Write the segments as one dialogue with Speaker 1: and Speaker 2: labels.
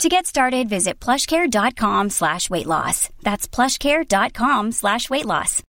Speaker 1: To get started, visit plushcare.com slash weight loss. That's plushcare.com slash weight loss.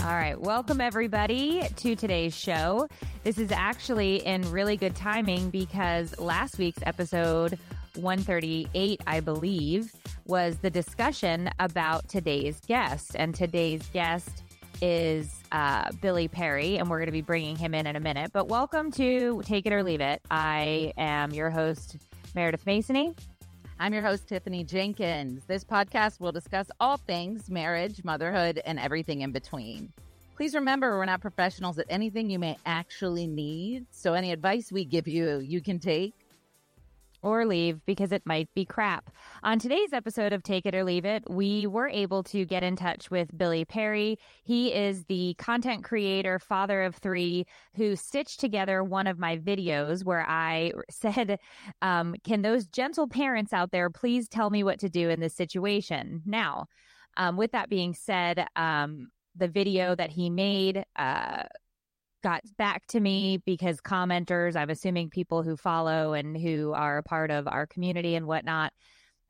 Speaker 2: All right, welcome everybody to today's show. This is actually in really good timing because last week's episode 138, I believe, was the discussion about today's guest. And today's guest is uh, Billy Perry, and we're going to be bringing him in in a minute. But welcome to Take It or Leave It. I am your host, Meredith Masony.
Speaker 3: I'm your host, Tiffany Jenkins. This podcast will discuss all things marriage, motherhood, and everything in between. Please remember, we're not professionals at anything you may actually need. So, any advice we give you, you can take
Speaker 2: or leave because it might be crap. On today's episode of Take It or Leave It, we were able to get in touch with Billy Perry. He is the content creator, father of three, who stitched together one of my videos where I said, um, Can those gentle parents out there please tell me what to do in this situation? Now, um, with that being said, um, the video that he made, uh, got back to me because commenters, I'm assuming people who follow and who are a part of our community and whatnot,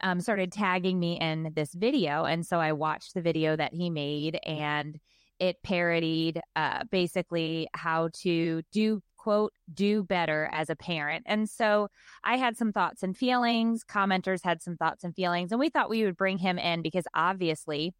Speaker 2: um, started tagging me in this video. And so I watched the video that he made and it parodied uh, basically how to do quote do better as a parent and so i had some thoughts and feelings commenters had some thoughts and feelings and we thought we would bring him in because obviously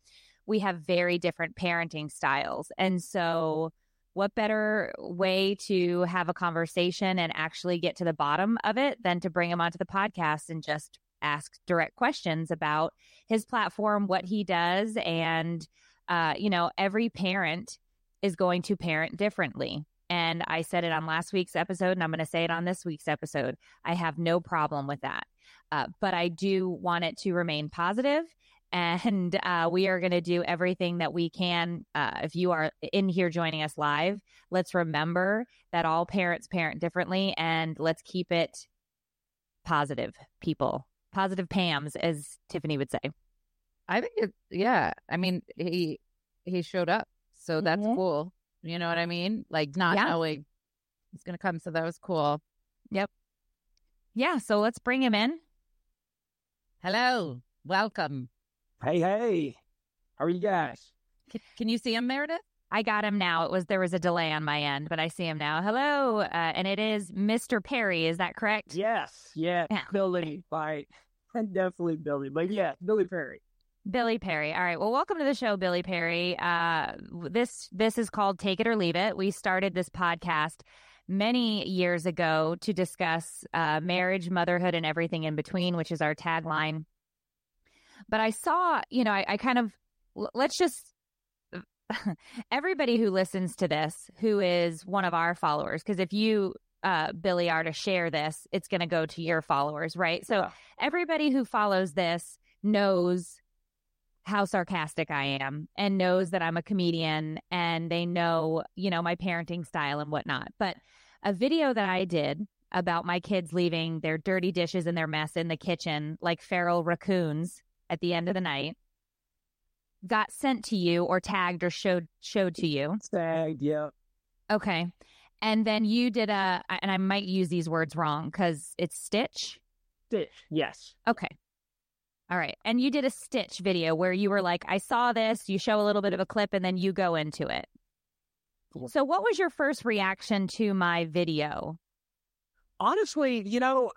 Speaker 2: we have very different parenting styles and so what better way to have a conversation and actually get to the bottom of it than to bring him onto the podcast and just ask direct questions about his platform, what he does, and uh, you know, every parent is going to parent differently. And I said it on last week's episode, and I'm going to say it on this week's episode. I have no problem with that. Uh, but I do want it to remain positive and uh, we are going to do everything that we can. Uh, if you are in here joining us live, let's remember that all parents parent differently, and let's keep it positive, people, positive Pams, as Tiffany would say.
Speaker 3: I think it. Yeah, I mean, he he showed up, so that's mm-hmm. cool. You know what I mean? Like not yeah. knowing he's going to come, so that was cool.
Speaker 2: Yep. Yeah. So let's bring him in.
Speaker 3: Hello, welcome.
Speaker 4: Hey, hey. How are you guys?
Speaker 3: Can, can you see him, Meredith?
Speaker 2: I got him now. It was there was a delay on my end, but I see him now. Hello, uh, and it is Mr. Perry. Is that correct?
Speaker 4: Yes, yeah, yeah. Billy. Right, definitely Billy, but yeah, Billy Perry.
Speaker 2: Billy Perry. All right. Well, welcome to the show, Billy Perry. Uh, this this is called Take It or Leave It. We started this podcast many years ago to discuss uh, marriage, motherhood, and everything in between, which is our tagline. But I saw, you know, I, I kind of let's just everybody who listens to this who is one of our followers, because if you uh, Billy are to share this, it's going to go to your followers, right? So yeah. everybody who follows this knows how sarcastic I am and knows that I'm a comedian and they know, you know, my parenting style and whatnot. But a video that I did about my kids leaving their dirty dishes and their mess in the kitchen like feral raccoons at the end of the night got sent to you or tagged or showed showed to you.
Speaker 4: Tagged, yeah.
Speaker 2: Okay. And then you did a and I might use these words wrong cuz it's stitch.
Speaker 4: Stitch. Yes.
Speaker 2: Okay. All right. And you did a stitch video where you were like, I saw this, you show a little bit of a clip and then you go into it. Cool. So what was your first reaction to my video?
Speaker 4: Honestly, you know,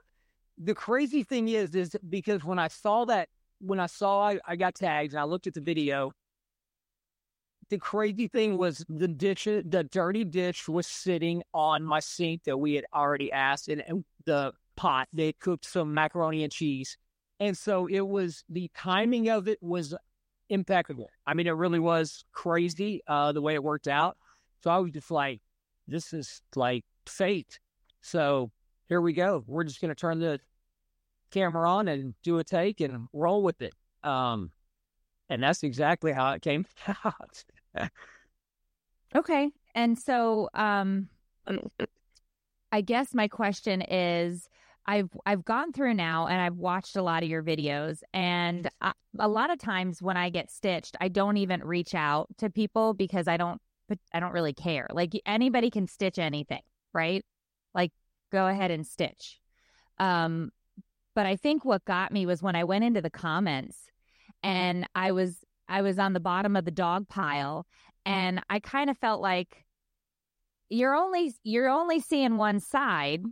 Speaker 4: the crazy thing is is because when I saw that when I saw I, I got tagged and I looked at the video, the crazy thing was the ditch, the dirty dish was sitting on my sink that we had already asked, and, and the pot they cooked some macaroni and cheese, and so it was the timing of it was impeccable. I mean, it really was crazy uh, the way it worked out. So I was just like, this is like fate. So here we go. We're just going to turn the camera on and do a take and roll with it. Um, and that's exactly how it came out.
Speaker 2: okay. And so, um, I guess my question is, I've I've gone through now and I've watched a lot of your videos and I, a lot of times when I get stitched I don't even reach out to people because I don't I don't really care. Like anybody can stitch anything, right? Like go ahead and stitch. Um but I think what got me was when I went into the comments mm-hmm. and I was I was on the bottom of the dog pile mm-hmm. and I kind of felt like you're only you're only seeing one side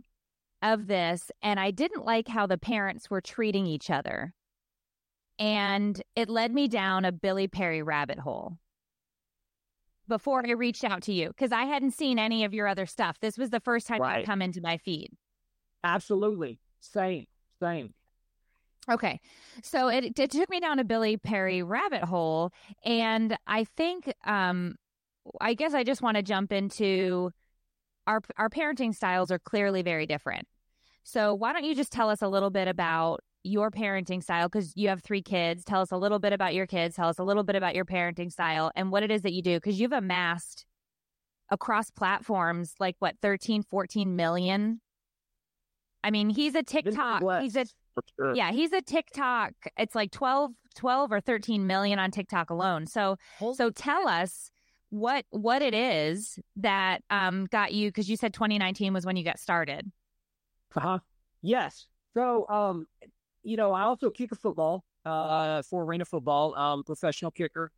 Speaker 2: of this and I didn't like how the parents were treating each other. And it led me down a Billy Perry rabbit hole before I reached out to you because I hadn't seen any of your other stuff. This was the first time right. you come into my feed.
Speaker 4: Absolutely. Same, same.
Speaker 2: Okay. So it, it took me down a Billy Perry rabbit hole. And I think, um, I guess I just want to jump into our our parenting styles are clearly very different. So why don't you just tell us a little bit about your parenting style because you have three kids. Tell us a little bit about your kids. Tell us a little bit about your parenting style and what it is that you do because you've amassed across platforms like what 13 14 million I mean, he's a TikTok. He's a sure. yeah, he's a TikTok. It's like 12, 12 or 13 million on TikTok alone. So so tell us what what it is that um, got you because you said 2019 was when you got started.
Speaker 4: Uh huh. Yes. So um, you know, I also kick a football uh for arena football, um, professional kicker,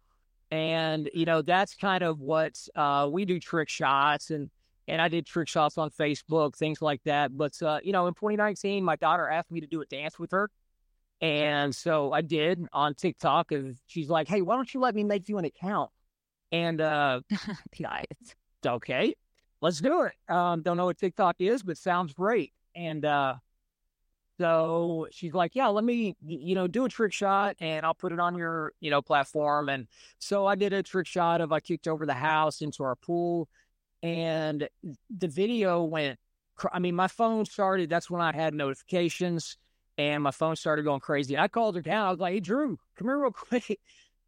Speaker 4: and you know that's kind of what uh we do trick shots and and I did trick shots on Facebook, things like that. But uh, you know, in 2019, my daughter asked me to do a dance with her. And so I did on TikTok. And she's like, hey, why don't you let me make you an account? And uh, it's okay. Let's do it. Um, don't know what TikTok is, but sounds great. And uh, so she's like, "Yeah, let me, you know, do a trick shot, and I'll put it on your, you know, platform." And so I did a trick shot of I kicked over the house into our pool, and the video went. I mean, my phone started. That's when I had notifications, and my phone started going crazy. I called her down. I was like, "Hey, Drew, come here real quick."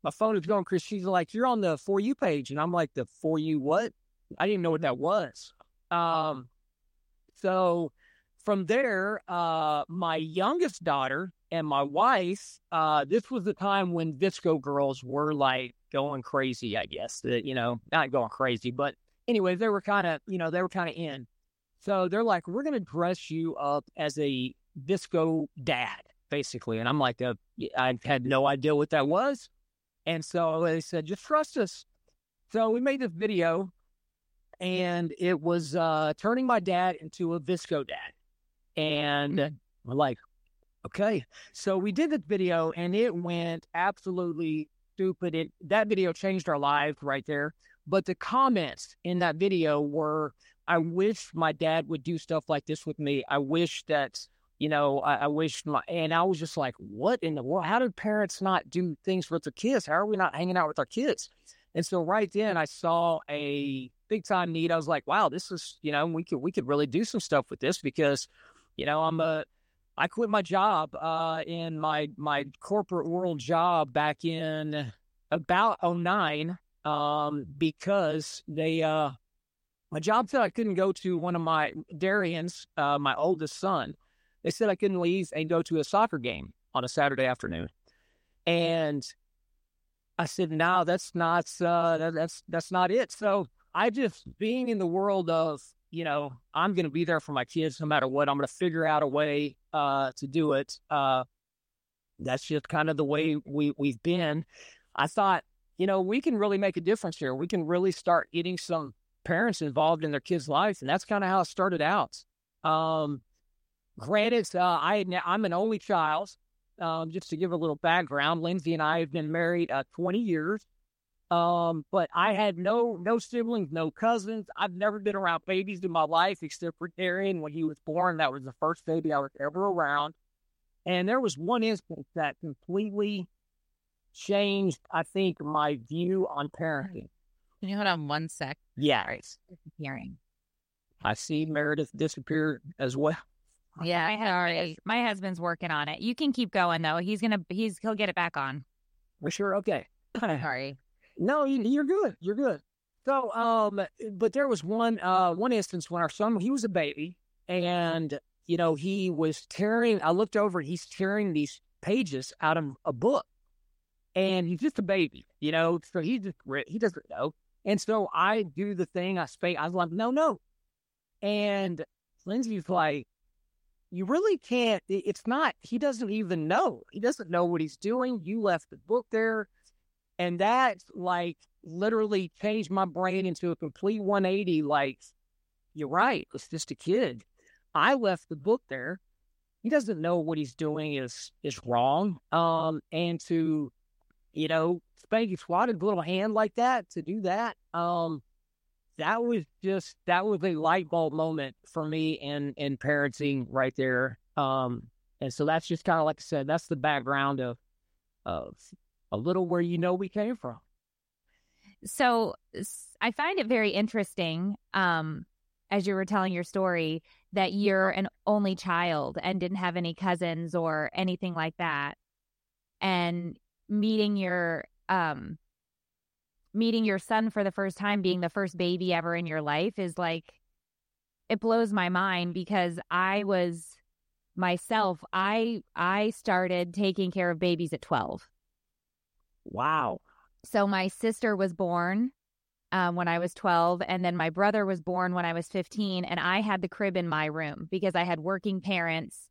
Speaker 4: my phone is going, Chris. She's like, You're on the For You page. And I'm like, The For You what? I didn't know what that was. Um, so from there, uh, my youngest daughter and my wife, uh, this was the time when VSCO girls were like going crazy, I guess. That, you know, not going crazy, but anyway, they were kind of, you know, they were kind of in. So they're like, We're going to dress you up as a VSCO dad, basically. And I'm like, uh, I had no idea what that was. And so they said, just trust us. So we made this video and it was uh, turning my dad into a VSCO dad. And mm-hmm. we're like, okay. So we did this video and it went absolutely stupid. It, that video changed our lives right there. But the comments in that video were, I wish my dad would do stuff like this with me. I wish that you know, I, I wish my, and I was just like, what in the world? How do parents not do things with their kids? How are we not hanging out with our kids? And so right then I saw a big time need. I was like, wow, this is, you know, we could, we could really do some stuff with this because, you know, I'm a, I quit my job uh, in my, my corporate world job back in about 09 um, because they, uh, my job said I couldn't go to one of my Darian's, uh, my oldest son. They said I couldn't leave and go to a soccer game on a Saturday afternoon. And I said, no, that's not, uh, that's, that's not it. So I just being in the world of, you know, I'm going to be there for my kids no matter what. I'm going to figure out a way, uh, to do it. Uh, that's just kind of the way we, we've been. I thought, you know, we can really make a difference here. We can really start getting some parents involved in their kids' lives. And that's kind of how it started out. Um, Granted, uh, I I'm an only child. Um, just to give a little background, Lindsay and I have been married uh, 20 years. Um, but I had no no siblings, no cousins. I've never been around babies in my life except for Darian when he was born. That was the first baby I was ever around. And there was one instance that completely changed, I think, my view on parenting.
Speaker 3: Can you hold on one sec?
Speaker 4: Yeah.
Speaker 3: Hearing.
Speaker 4: I see Meredith disappear as well.
Speaker 2: Yeah, I sorry. My husband's working on it. You can keep going though. He's gonna he's he'll get it back on.
Speaker 4: We're sure okay.
Speaker 3: Sorry.
Speaker 4: No, you, you're good. You're good. So, um, but there was one uh one instance when our son he was a baby, and you know he was tearing. I looked over, he's tearing these pages out of a book, and he's just a baby, you know. So he just he doesn't know, and so I do the thing. I speak. I was like, no, no, and Lindsay's like, you really can't. It's not. He doesn't even know. He doesn't know what he's doing. You left the book there, and that like literally changed my brain into a complete 180. Like, you're right. It's just a kid. I left the book there. He doesn't know what he's doing is is wrong. Um, and to, you know, spank his swatted little hand like that to do that. Um, that was just that was a light bulb moment for me and and parenting right there. Um, and so that's just kind of like I said, that's the background of of a little where you know we came from.
Speaker 2: So I find it very interesting, um, as you were telling your story, that you're an only child and didn't have any cousins or anything like that, and meeting your um meeting your son for the first time, being the first baby ever in your life is like, it blows my mind because I was myself, I, I started taking care of babies at 12.
Speaker 4: Wow.
Speaker 2: So my sister was born um, when I was 12, and then my brother was born when I was 15, and I had the crib in my room because I had working parents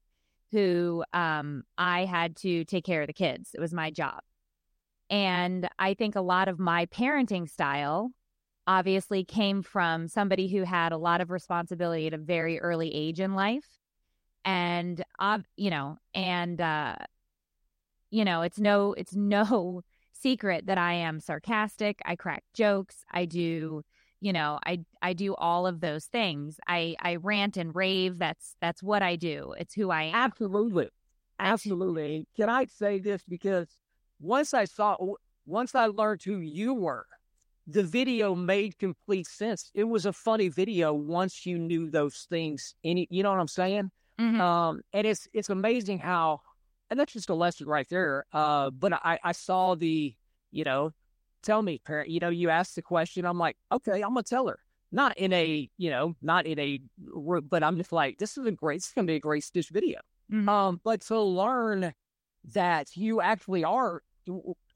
Speaker 2: who um, I had to take care of the kids. It was my job. And I think a lot of my parenting style obviously came from somebody who had a lot of responsibility at a very early age in life. And, uh, you know, and, uh, you know, it's no, it's no secret that I am sarcastic. I crack jokes. I do, you know, I, I do all of those things. I, I rant and rave. That's, that's what I do. It's who I am.
Speaker 4: Absolutely. Absolutely. Can I say this because once I saw, once I learned who you were, the video made complete sense. It was a funny video once you knew those things. Any, you know what I'm saying? Mm-hmm. Um, and it's it's amazing how, and that's just a lesson right there. Uh, but I I saw the, you know, tell me, parent. You know, you asked the question. I'm like, okay, I'm gonna tell her. Not in a, you know, not in a, but I'm just like, this is a great. This is gonna be a great stitch video. Mm-hmm. Um, but to learn that you actually are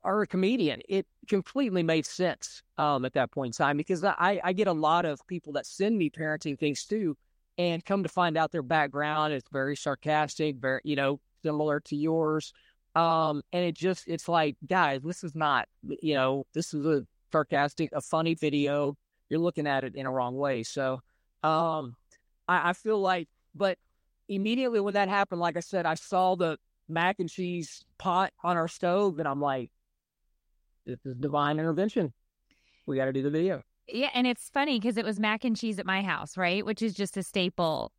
Speaker 4: are a comedian, it completely made sense um, at that point in time because I, I get a lot of people that send me parenting things too, and come to find out their background is very sarcastic, very you know similar to yours, um, and it just it's like guys, this is not you know this is a sarcastic, a funny video. You're looking at it in a wrong way, so um, I, I feel like, but immediately when that happened, like I said, I saw the mac and cheese pot on our stove, and I'm like, this is divine intervention. We got to do the video.
Speaker 2: Yeah, and it's funny because it was mac and cheese at my house, right? Which is just a staple.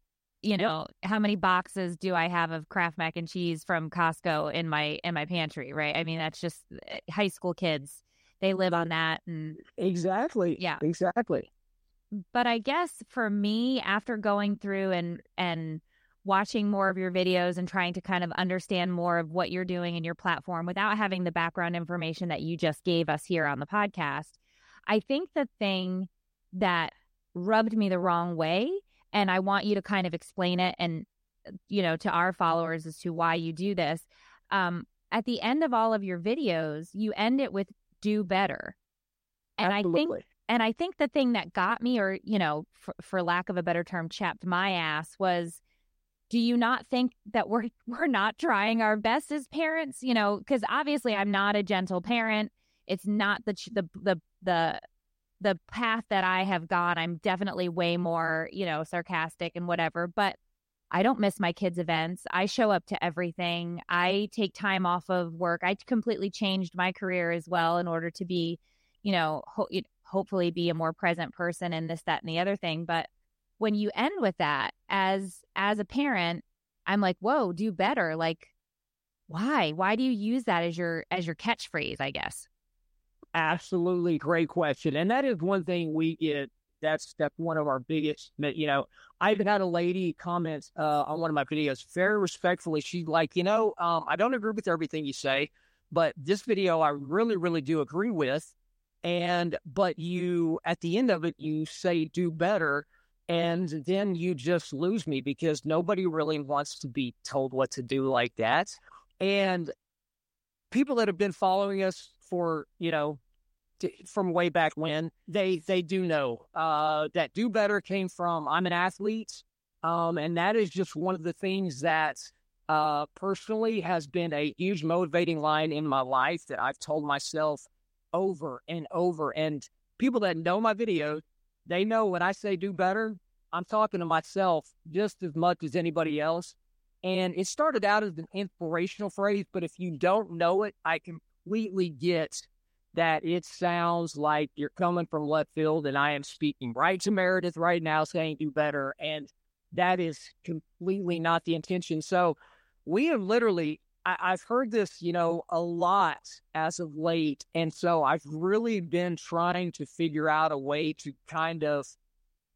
Speaker 2: You know, how many boxes do I have of Kraft mac and cheese from Costco in my in my pantry, right? I mean, that's just eh, high school kids. They live on that and
Speaker 4: Exactly.
Speaker 2: Yeah.
Speaker 4: Exactly.
Speaker 2: But I guess for me after going through and and watching more of your videos and trying to kind of understand more of what you're doing in your platform without having the background information that you just gave us here on the podcast. I think the thing that rubbed me the wrong way, and I want you to kind of explain it and, you know, to our followers as to why you do this. Um, at the end of all of your videos, you end it with do better. And
Speaker 4: Absolutely.
Speaker 2: I think and I think the thing that got me, or, you know, for, for lack of a better term, chapped my ass was do you not think that we're we're not trying our best as parents you know because obviously i'm not a gentle parent it's not the the the the the path that i have gone i'm definitely way more you know sarcastic and whatever but i don't miss my kids events. I show up to everything. I take time off of work. I completely changed my career as well in order to be you know ho- hopefully be a more present person and this that and the other thing but when you end with that as as a parent i'm like whoa do better. Like why? Why do you use that as your as your catchphrase i guess
Speaker 4: absolutely great question and that is one thing we get That's that's one of our biggest. You know, I even had a lady comment uh, on one of my videos very respectfully. She's like, you know, um, I don't agree with everything you say, but this video I really, really do agree with. And but you at the end of it, you say do better, and then you just lose me because nobody really wants to be told what to do like that. And people that have been following us for you know from way back when, they they do know uh, that do better came from I'm an athlete, um, and that is just one of the things that uh, personally has been a huge motivating line in my life that I've told myself over and over. And people that know my videos, they know when I say do better, I'm talking to myself just as much as anybody else. And it started out as an inspirational phrase, but if you don't know it, I completely get that it sounds like you're coming from left field and I am speaking right to Meredith right now saying do better. And that is completely not the intention. So we have literally, I, I've heard this, you know, a lot as of late. And so I've really been trying to figure out a way to kind of,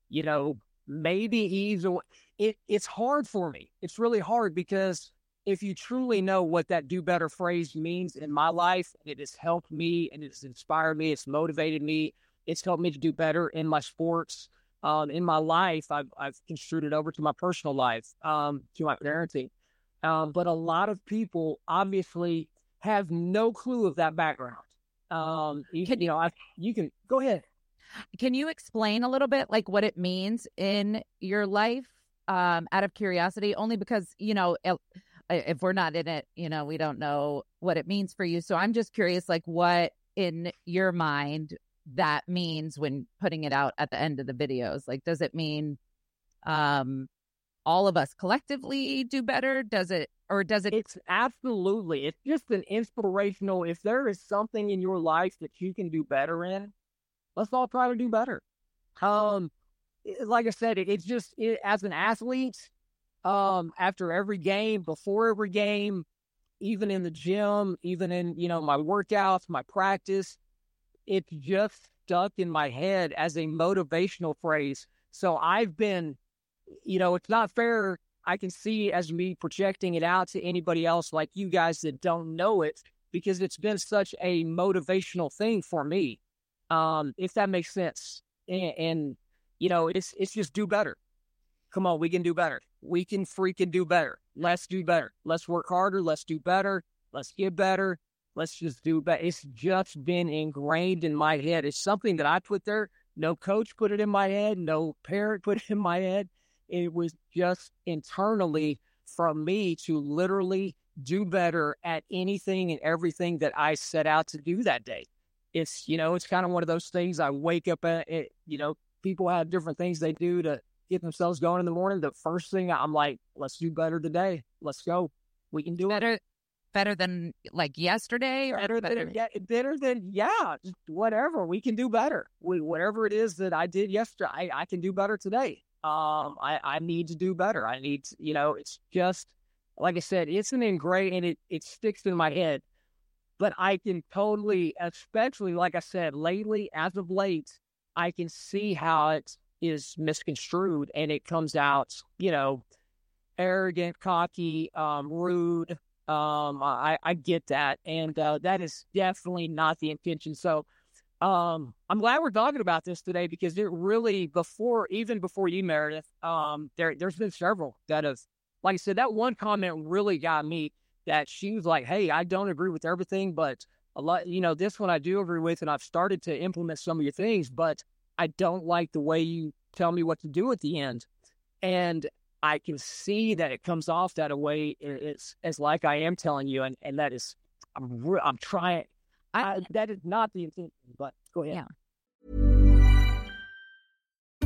Speaker 4: you know, maybe ease away. It, it's hard for me. It's really hard because if you truly know what that do better phrase means in my life, it has helped me and it's inspired me, it's motivated me, it's helped me to do better in my sports, um, in my life. I've, I've construed it over to my personal life, um, to my parenting. Um, but a lot of people obviously have no clue of that background. Um, you, can, you know, I, you can go ahead.
Speaker 3: Can you explain a little bit like what it means in your life? Um, out of curiosity, only because you know if we're not in it, you know, we don't know what it means for you. So I'm just curious, like, what in your mind that means when putting it out at the end of the videos? Like, does it mean um all of us collectively do better? Does it, or does it?
Speaker 4: It's absolutely. It's just an inspirational. If there is something in your life that you can do better in, let's all try to do better. Um, like I said, it, it's just it, as an athlete, um, after every game, before every game, even in the gym, even in, you know, my workouts, my practice. It's just stuck in my head as a motivational phrase. So I've been, you know, it's not fair. I can see as me projecting it out to anybody else like you guys that don't know it because it's been such a motivational thing for me. Um, if that makes sense. And, and you know, it's it's just do better. Come on, we can do better. We can freaking do better. Let's do better. Let's work harder. Let's do better. Let's get better. Let's just do better. It's just been ingrained in my head. It's something that I put there. No coach put it in my head. No parent put it in my head. It was just internally from me to literally do better at anything and everything that I set out to do that day. It's, you know, it's kind of one of those things I wake up at, it, you know, people have different things they do to get themselves going in the morning, the first thing I'm like, let's do better today. Let's go. We can do
Speaker 3: better.
Speaker 4: It.
Speaker 3: Better than like yesterday, or
Speaker 4: better, better? than yeah, better than yeah, whatever. We can do better. We, whatever it is that I did yesterday, I, I can do better today. Um, I, I need to do better. I need to, you know, it's just like I said, it's an ingrained and it, it sticks in my head. But I can totally, especially like I said, lately, as of late, I can see how it's is misconstrued and it comes out, you know, arrogant, cocky, um, rude. Um, I, I get that. And uh, that is definitely not the intention. So um, I'm glad we're talking about this today because it really, before, even before you, Meredith, um, there, there's been several that have, like I said, that one comment really got me that she was like, hey, I don't agree with everything, but a lot, you know, this one I do agree with, and I've started to implement some of your things, but I don't like the way you tell me what to do at the end. And I can see that it comes off that way. It's as like I am telling you, and, and that is, I'm re- I'm trying. I, I, that is not the intention. But go ahead.
Speaker 3: Yeah.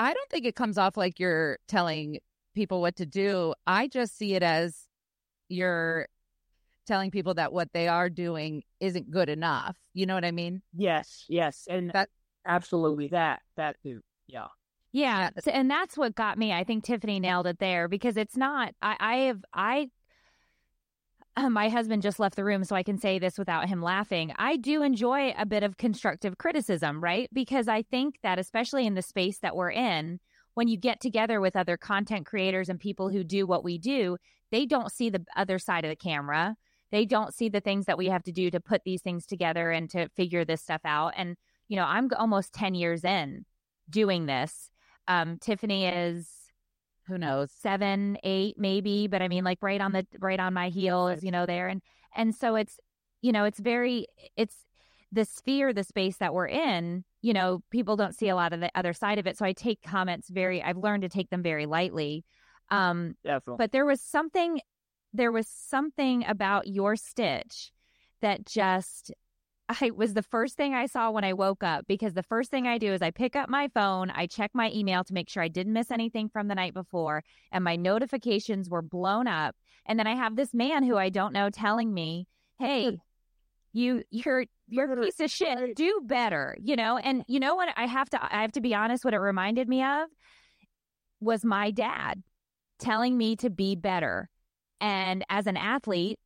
Speaker 3: I don't think it comes off like you're telling people what to do. I just see it as you're telling people that what they are doing isn't good enough. You know what I mean?
Speaker 4: Yes, yes, and
Speaker 3: That-
Speaker 4: absolutely that that too. Yeah,
Speaker 2: Yeah, so- and that's what got me. I think Tiffany nailed it there because it's not. I, I have I. uh, My husband just left the room, so I can say this without him laughing. I do enjoy a bit of constructive criticism, right? Because I think that, especially in the space that we're in, when you get together with other content creators and people who do what we do, they don't see the other side of the camera. They don't see the things that we have to do to put these things together and to figure this stuff out. And, you know, I'm almost 10 years in doing this. Um, Tiffany is
Speaker 3: Who knows?
Speaker 2: seven, eight, maybe, but I mean, like right on the right on my heels, you know, there, and and so it's, you know, it's very, it's the sphere, the space that we're in. You know, people don't see a lot of the other side of it, so I take comments very. I've learned to take them very lightly. Um,
Speaker 4: definitely.
Speaker 2: but there was something, there was something about your stitch that just I was the first thing I saw when I woke up because the first thing I do is I pick up my phone, I check my email to make sure I didn't miss anything from the night before, and my notifications were blown up. And then I have this man who I don't know telling me, "Hey, you you're you're a piece of shit. Do better." You know, and you know what I have to I have to be honest what it reminded me of was my dad telling me to be better. And as an athlete,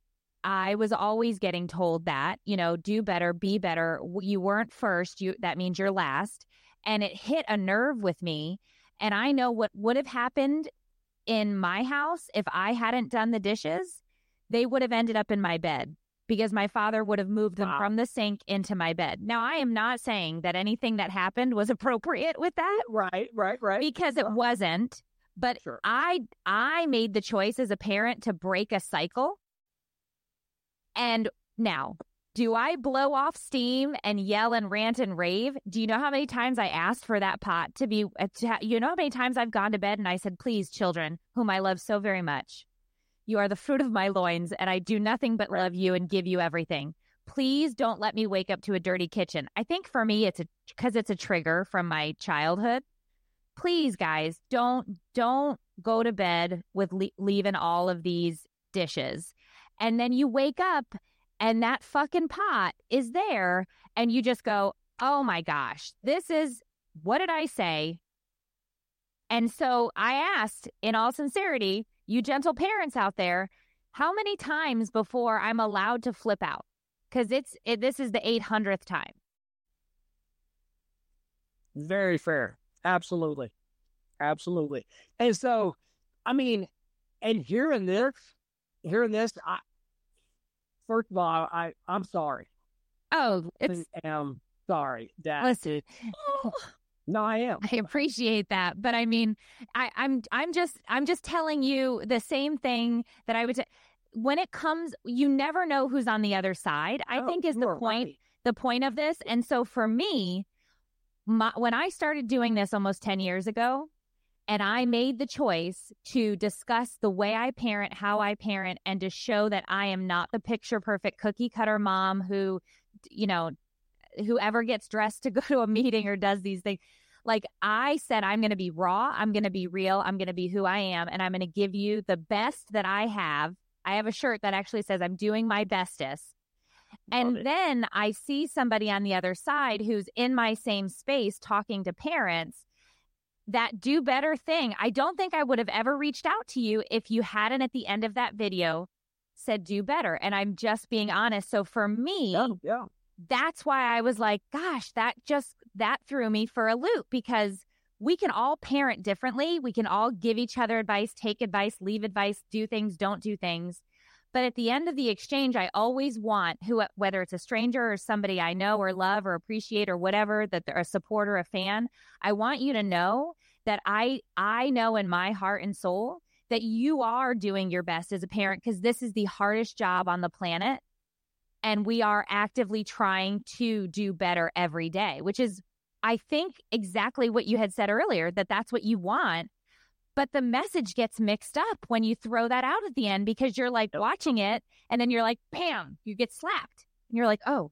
Speaker 2: I was always getting told that, you know, do better, be better. You weren't first, you that means you're last. And it hit a nerve with me. And I know what would have happened in my house if I hadn't done the dishes, they would have ended up in my bed because my father would have moved them
Speaker 4: Wow.
Speaker 2: from the sink into my bed. Now, I am not saying that anything that happened was appropriate with that
Speaker 4: right, right, right.
Speaker 2: because it wasn't but
Speaker 4: Sure.
Speaker 2: i i made the choice as a parent to break a cycle and now do i blow off steam and yell and rant and rave? Do you know how many times i asked for that pot to be uh, to ha- you know how many times i've gone to bed and i said please children whom i love so very much you are the fruit of my loins and i do nothing but love you and give you everything. Please don't let me wake up to a dirty kitchen. I think for me it's a because it's a trigger from my childhood. Please guys don't don't go to bed with le- leaving all of these dishes and then you wake up and that fucking pot is there and you just go oh my gosh this is what did i say and so i asked in all sincerity you gentle parents out there how many times before i'm allowed to flip out because it's it, this is the 800th time
Speaker 4: Very fair. Absolutely. Absolutely. And so, I mean, and here and this, hearing this, I, first of all, I, I'm sorry.
Speaker 2: oh it's
Speaker 4: I am sorry that.
Speaker 2: listen oh,
Speaker 4: No, I am.
Speaker 2: I appreciate that, but I mean, I, I'm I'm just I'm just telling you the same thing that I would. T- when it comes, you never know who's on the other side. I
Speaker 4: Oh,
Speaker 2: think is the point
Speaker 4: right.
Speaker 2: the point of this. And so for me, my, when I started doing this almost ten years ago, and I made the choice to discuss the way I parent, how I parent, and to show that I am not the picture perfect cookie cutter mom who, you know, whoever gets dressed to go to a meeting or does these things. Like I said, I'm going to be raw. I'm going to be real. I'm going to be who I am. And I'm going to give you the best that I have. I have a shirt that actually says, I'm doing my bestest. And then I see somebody on the other side who's in my same space talking to parents that do better thing. I don't think I would have ever reached out to you if you hadn't at the end of that video said do better. And I'm just being honest. So for me,
Speaker 4: Yeah, yeah.
Speaker 2: that's why I was like, gosh, that just that threw me for a loop because we can all parent differently. We can all give each other advice, take advice, leave advice, do things, don't do things. But at the end of the exchange, I always want who, whether it's a stranger or somebody I know or love or appreciate or whatever, that they're a supporter, a fan. I want you to know that I, I know in my heart and soul that you are doing your best as a parent because this is the hardest job on the planet. And we are actively trying to do better every day, which is, I think, exactly what you had said earlier that that's what you want. But the message gets mixed up when you throw that out at the end because you're like watching it and then you're like, bam, you get slapped. And you're like, oh,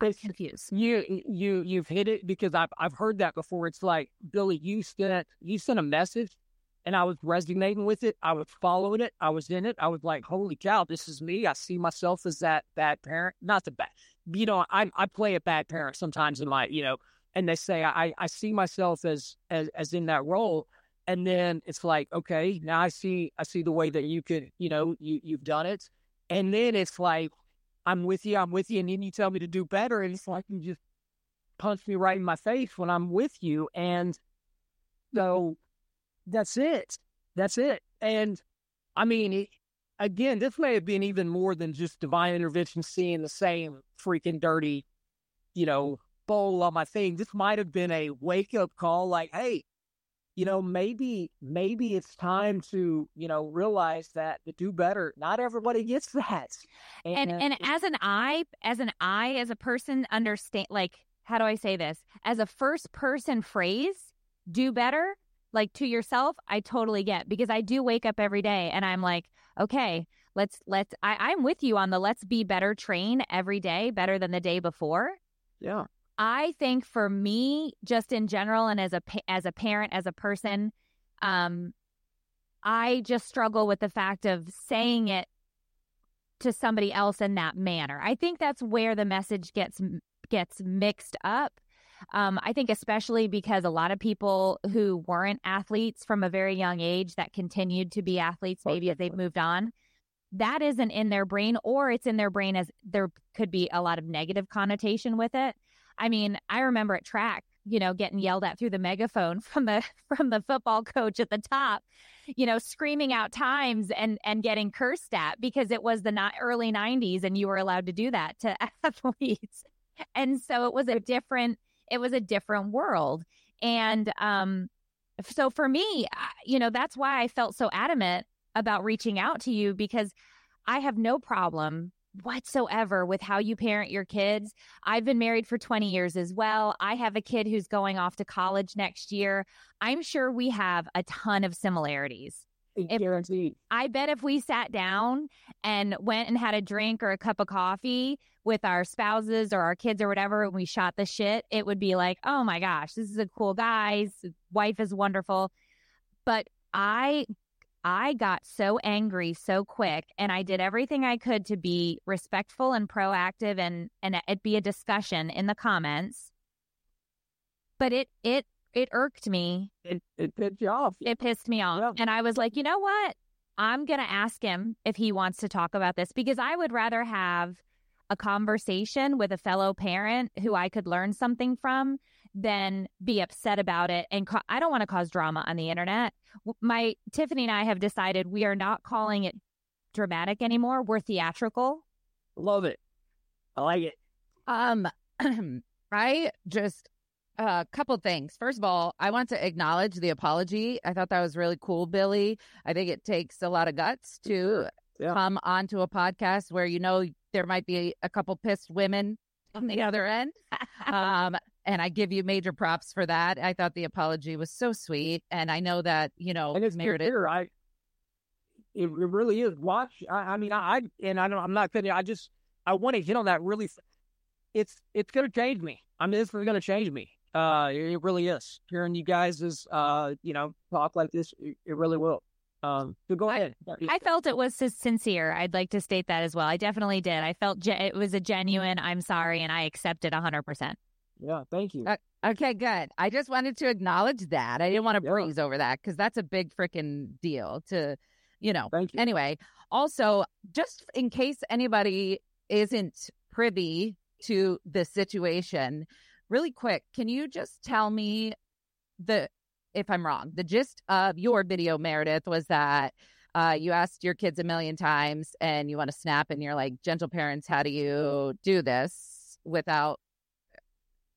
Speaker 2: I'm confused.
Speaker 4: You you you've hit it because I've I've heard that before. It's like Billy, you sent you sent a message, and I was resonating with it. I was following it. I was in it. I was like, holy cow, this is me. I see myself as that bad parent. Not the bad, you know. I I play a bad parent sometimes in my you know, and they say I I see myself as as as in that role and then it's like okay now i see i see the way that you could you know you you've done it. And then it's like i'm with you i'm with you and then you tell me to do better and it's like you just punch me right in my face when i'm with you and so that's it that's it. And i mean it, again this may have been even more than just divine intervention seeing the same freaking dirty you know bowl on my thing. This might have been a wake up call like hey you know, maybe maybe it's time to, you know, realize that to do better. Not everybody gets that.
Speaker 2: And and, and as an I, as an I, as a person, understand like how do I say this? As a first person phrase, do better, like to yourself, I totally get because I do wake up every day and I'm like, okay, let's let's I, I'm with you on the let's be better train every day, better than the day before.
Speaker 4: Yeah.
Speaker 2: I think for me, just in general, and as a as a parent, as a person, um, I just struggle with the fact of saying it to somebody else in that manner. I think that's where the message gets gets mixed up. Um, I think especially because a lot of people who weren't athletes from a very young age that continued to be athletes, maybe as they've moved on, that isn't in their brain, or it's in their brain as there could be a lot of negative connotation with it. I mean, I remember at track, you know, getting yelled at through the megaphone from the from the football coach at the top, you know, screaming out times and and getting cursed at because it was the not early 90s and you were allowed to do that to athletes. And so it was a different it was a different world. And um so for me, you know, that's why I felt so adamant about reaching out to you because I have no problem whatsoever with how you parent your kids. I've been married for 20 years as well. I have a kid who's going off to college next year. I'm sure we have a ton of similarities.
Speaker 4: Eh, if, Guaranteed.
Speaker 2: I bet if we sat down and went and had a drink or a cup of coffee with our spouses or our kids or whatever, and we shot the shit, it would be like, oh my gosh, this is a cool guy. His wife is wonderful. But I I got so angry so quick and I did everything I could to be respectful and proactive and and it be a discussion in the comments. But it it it irked me.
Speaker 4: It it pissed you off.
Speaker 2: It pissed me off. Yeah. And I was like, "You know what? I'm going to ask him if he wants to talk about this because I would rather have a conversation with a fellow parent who I could learn something from than be upset about it. And ca- I don't want to cause drama on the internet. My Tiffany and I have decided we are not calling it dramatic anymore. We're theatrical.
Speaker 4: Love it. I like it.
Speaker 3: Um, I just a uh, couple things. First of all, I want to acknowledge the apology. I thought that was really cool, Billy. I think it takes a lot of guts to yeah. come onto a podcast where you know there might be a couple pissed women on the other end. um, and I give you major props for that. I thought the apology was so sweet, and I know that you know
Speaker 4: and it's
Speaker 3: Meredith.
Speaker 4: Clear. I it, it really is. Watch. I, I mean, I and I don't. I'm not kidding. I just I want to hit on that really. It's it's going to change me. I mean, this is going to change me. Uh, it really is. Hearing you guys is uh, you know, talk like this, it, it really will. Um, so go ahead.
Speaker 2: I, I, felt it was sincere. I'd like to state that as well. I definitely did. I felt ge- it was a genuine. I'm sorry, and I accept it 100. percent
Speaker 4: yeah, thank you.
Speaker 3: Uh, okay, good. I just wanted to acknowledge that. I didn't want to yeah. breeze over that because that's a big freaking deal to, you know.
Speaker 4: Thank you.
Speaker 3: Anyway, also, just in case anybody isn't privy to the situation, really quick, can you just tell me the, if I'm wrong, the gist of your video, Meredith, was that uh, you asked your kids a million times and you want to snap and you're like, gentle parents, how do you do this without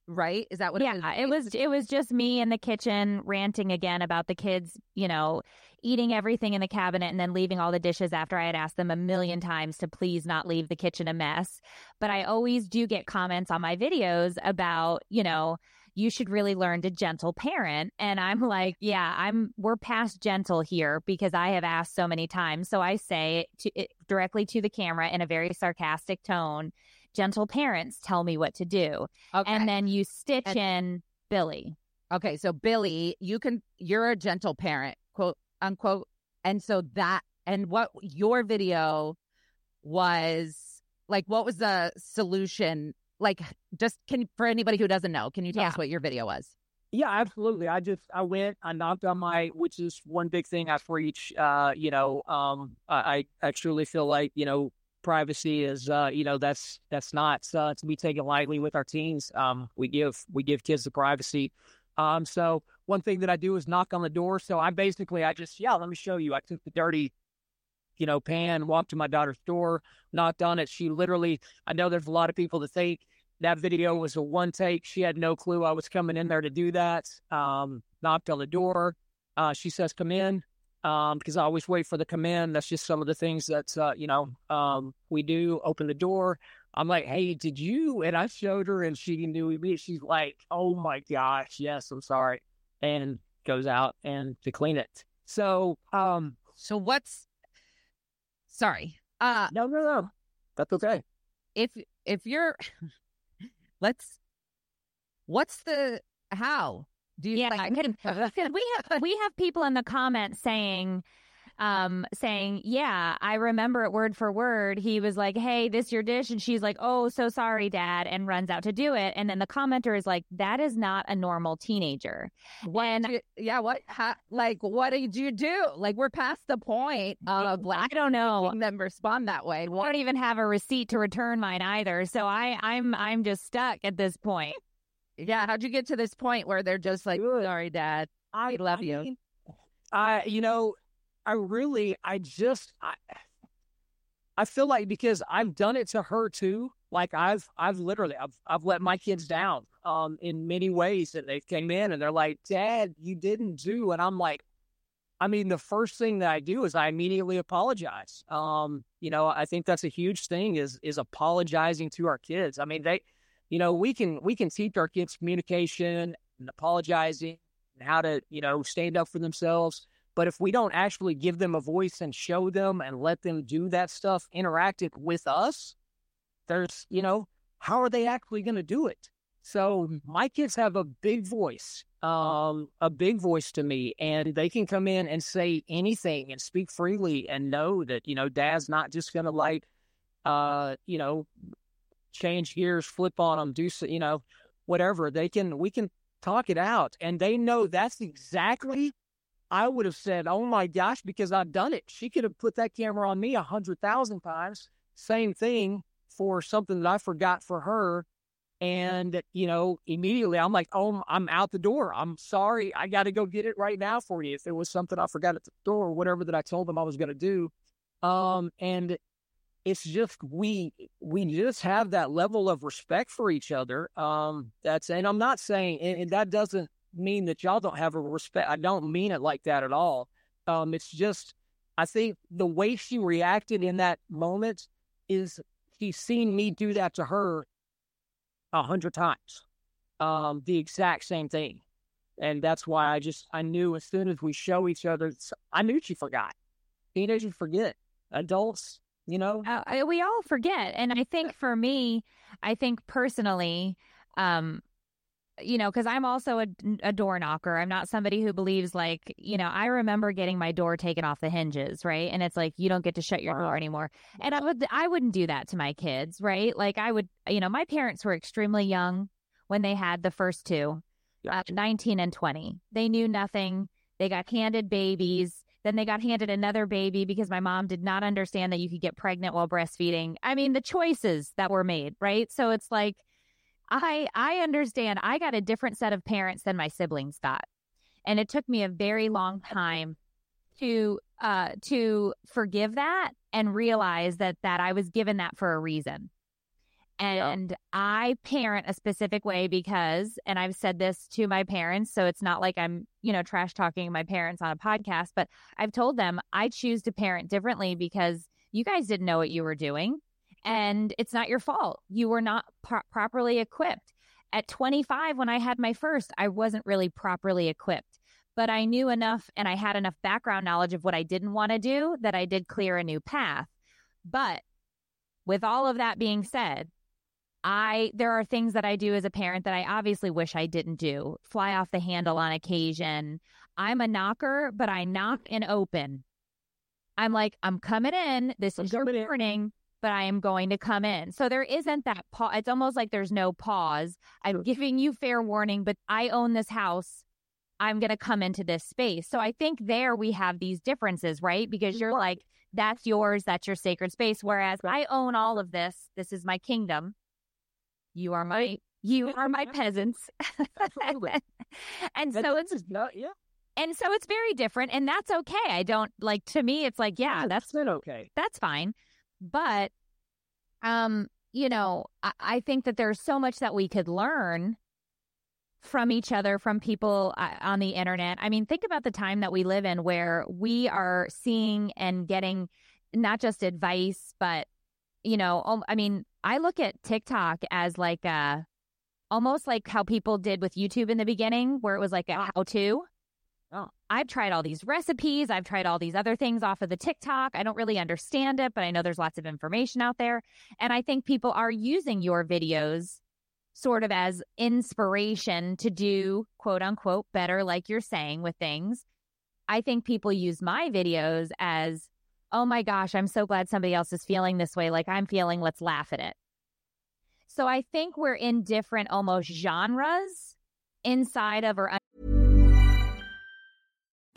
Speaker 3: right? Is that what
Speaker 2: yeah,
Speaker 3: it was?
Speaker 2: it was it was just me in the kitchen ranting again about the kids, you know, eating everything in the cabinet and then leaving all the dishes after I had asked them a million times to please not leave the kitchen a mess. But I always do get comments on my videos about, you know, you should really learn to gentle parent. And I'm like, yeah, I'm we're past gentle here because I have asked so many times. So I say to it directly to the camera in a very sarcastic tone, gentle parents tell me what to do.
Speaker 3: Okay.
Speaker 2: And then you stitch
Speaker 3: And-
Speaker 2: in Billy.
Speaker 3: Okay, so Billy, you can you're a gentle parent, quote unquote. And so that and what your video was like what was the solution? Like just can for anybody who doesn't know, can you tell
Speaker 2: Yeah.
Speaker 3: us what your video was?
Speaker 4: Yeah, absolutely. I just I went, I knocked on my, which is one big thing I preach. Uh, you know, um, I I truly feel like you know privacy is uh, you know that's that's not uh, to be taken lightly with our teens. Um, we give we give kids the privacy. Um, so one thing that I do is knock on the door. So I basically I just yeah, let me show you. I took the dirty, you know, pan, walked to my daughter's door, knocked on it. She literally, I know there's a lot of people that think that video was a one take. She had no clue I was coming in there to do that. Um, knocked on the door. Uh, she says, "Come in," um, because I always wait for the come in. That's just some of the things that uh, you know um, we do. Open the door. I'm like, "Hey, did you?" And I showed her, and she knew me. She's like, "Oh my gosh, yes, I'm sorry," and goes out and to clean it. So, um,
Speaker 3: So what's sorry. Uh
Speaker 4: no, no, no, that's okay.
Speaker 3: if if you're let's what's the how? Do you
Speaker 2: Yeah,
Speaker 3: like,
Speaker 2: I could- we have we have people in the comments saying um saying yeah i remember it word for word he was like hey this your dish and she's like oh so sorry dad and runs out to do it and then the commenter is like that is not a normal teenager when
Speaker 3: you- yeah, what how, like what did you do? Like we're past the point of
Speaker 2: i don't know
Speaker 3: them respond that way.
Speaker 2: i don't even have a receipt to return mine either so i i'm i'm just stuck at this point
Speaker 3: Yeah, how'd you get to this point where they're just like,
Speaker 4: Good.
Speaker 3: sorry, dad?
Speaker 4: I
Speaker 3: love
Speaker 4: I
Speaker 3: you.
Speaker 4: mean, I, you know, I really, I just, I, I feel like because I've done it to her too. Like I've, I've literally, I've, I've let my kids down, um, in many ways. that they came in and they're like, "Dad, you didn't do," and I'm like, I mean, the first thing that I do is I immediately apologize. Um, you know, I think that's a huge thing is is apologizing to our kids. I mean, they, you know, we can we can teach our kids communication and apologizing and how to, you know, stand up for themselves. But if we don't actually give them a voice and show them and let them do that stuff, interact it with us, there's, you know, how are they actually going to do it? So my kids have a big voice, um, a big voice to me, and they can come in and say anything and speak freely and know that, you know, dad's not just going to like, uh, you know, change gears, flip on them, do, so, you know, whatever. They can, we can talk it out. And they know that's exactly, I would have said, oh my gosh, because I've done it. She could have put that camera on me a hundred thousand times. Same thing for something that I forgot for her. And, you know, immediately I'm like, oh, I'm out the door. I'm sorry. I got to go get it right now for you. If it was something I forgot at the door or whatever that I told them I was going to do. Um, and it's just we we just have that level of respect for each other. Um, that's and I'm not saying and, and that doesn't mean that y'all don't have a respect. I don't mean it like that at all. Um, it's just I think the way she reacted in that moment is she's seen me do that to her a hundred times, um, the exact same thing, and that's why I just I knew as soon as we show each other, I knew she forgot. Teenagers forget. Adults, you know,
Speaker 2: uh, we all forget and i think for me i think personally um you know because i'm also a, a door knocker. I'm not somebody who believes like you know i remember getting my door taken off the hinges right? And it's like you don't get to shut your door anymore. And i would i wouldn't do that to my kids right? Like i would you know my parents were extremely young when they had the first two uh, 19 and 20 they knew nothing. They got handed babies. Then they got handed another baby because my mom did not understand that you could get pregnant while breastfeeding. I mean, the choices that were made, right? So it's like I I understand I got a different set of parents than my siblings got. And it took me a very long time to uh to forgive that and realize that that I was given that for a reason. And yeah. I parent a specific way because, and I've said this to my parents, so it's not like I'm, you know, trash talking my parents on a podcast, but I've told them I choose to parent differently because you guys didn't know what you were doing. And it's not your fault. You were not pro- properly equipped. At 25, when I had my first, I wasn't really properly equipped, but I knew enough and I had enough background knowledge of what I didn't want to do that I did clear a new path. But with all of that being said, I there are things that I do as a parent that I obviously wish I didn't do. Fly off the handle on occasion. I'm a knocker, but I knock and open. I'm like, I'm coming in. This I'm is your warning, but I am going to come in. So there isn't that pause. It's almost like there's no pause. I'm giving you fair warning, but I own this house. I'm going to come into this space. So I think there we have these differences, right? Because you're like, that's yours, that's your sacred space. Whereas I own all of this. This is my kingdom. You are my you are my peasants. and so it's
Speaker 4: not, yeah.
Speaker 2: And so it's very different and that's okay. I don't like to me it's like, yeah, that's
Speaker 4: not okay.
Speaker 2: That's fine. But um, you know, I, I think that there's so much that we could learn from each other, from people uh, on the internet. I mean, think about the time that we live in where we are seeing and getting not just advice, but you know, I mean, I look at TikTok as like a almost like how people did with YouTube in the beginning, where it was like a how to. Oh. I've tried all these recipes. I've tried all these other things off of the TikTok. I don't really understand it, but I know there's lots of information out there. And I think people are using your videos sort of as inspiration to do quote unquote better, like you're saying with things. I think people use my videos as oh my gosh, I'm so glad somebody else is feeling this way like I'm feeling. Let's laugh at it. So I think we're in different almost genres inside of our.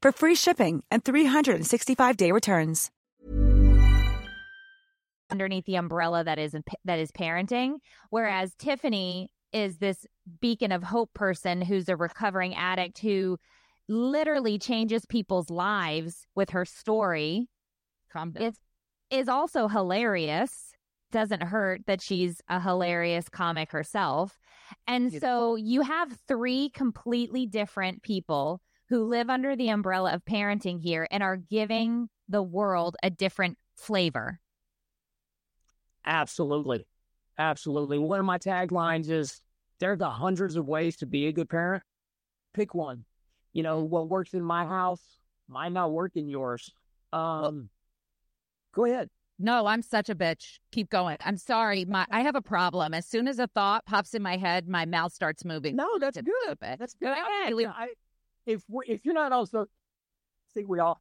Speaker 5: for free shipping and 365-day returns.
Speaker 2: Underneath the umbrella that is that is parenting, whereas Tiffany is this beacon of hope person who's a recovering addict who literally changes people's lives with her story.
Speaker 3: Calm down. It's
Speaker 2: is also hilarious. Doesn't hurt that she's a hilarious comic herself. And so you have three completely different people who live under the umbrella of parenting here and are giving the world a different flavor.
Speaker 4: Absolutely. Absolutely. One of my taglines is there's a hundreds of ways to be a good parent. Pick one. You know, what works in my house might not work in yours. Um, Go ahead.
Speaker 3: No, I'm such a bitch. Keep going. I'm sorry. My I have a problem. As soon as a thought pops in my head, my mouth starts moving.
Speaker 4: No, that's good. That's good. I, I, if we, if you're not also, see, we all.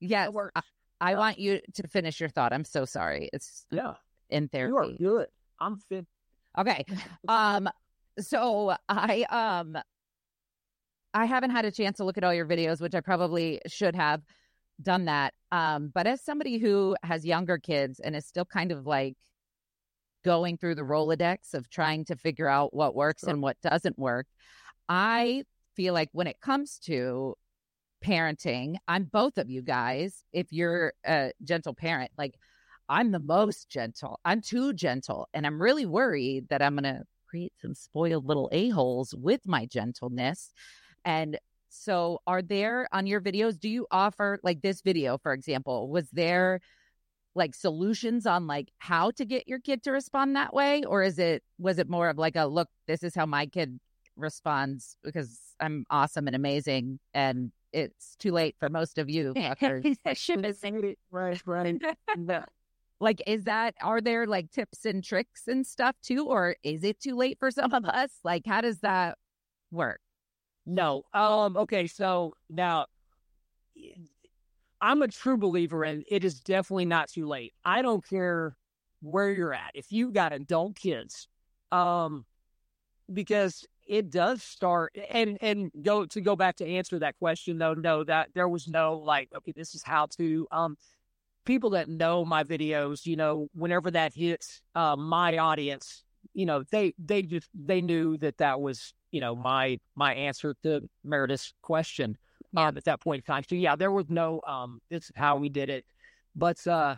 Speaker 3: Yes, I, I want you to finish your thought. I'm so sorry. It's
Speaker 4: yeah
Speaker 3: in therapy.
Speaker 4: You are good. I'm fit.
Speaker 3: Okay. Um. So I um. I haven't had a chance to look at all your videos, which I probably should have done that. Um, but as somebody who has younger kids and is still kind of like going through the Rolodex of trying to figure out what works sure. and what doesn't work, I feel like when it comes to parenting, I'm both of you guys. If you're a gentle parent, like I'm the most gentle, I'm too gentle. And I'm really worried that I'm going to create some spoiled little a-holes with my gentleness. And so, are there on your videos, do you offer like this video, for example, was there like solutions on like how to get your kid to respond that way? Or is it, was it more of like a look, this is how my kid responds because I'm awesome and amazing and it's too late for most of you.
Speaker 4: right, right.
Speaker 3: like, is that, are there like tips and tricks and stuff too? Or is it too late for some of us? Like, how does that work?
Speaker 4: No. Um. Okay. So now, I'm a true believer and it is definitely not too late. I don't care where you're at. If you got adult kids, um, because it does start and and go to go back to answer that question though, no, that there was no like, okay, this is how to um people that know my videos, you know, whenever that hits uh, my audience, you know, they they just they knew that that was you know my my answer to Meredith's question um, at that point in time. So yeah, there was no um, this is how we did it, but uh,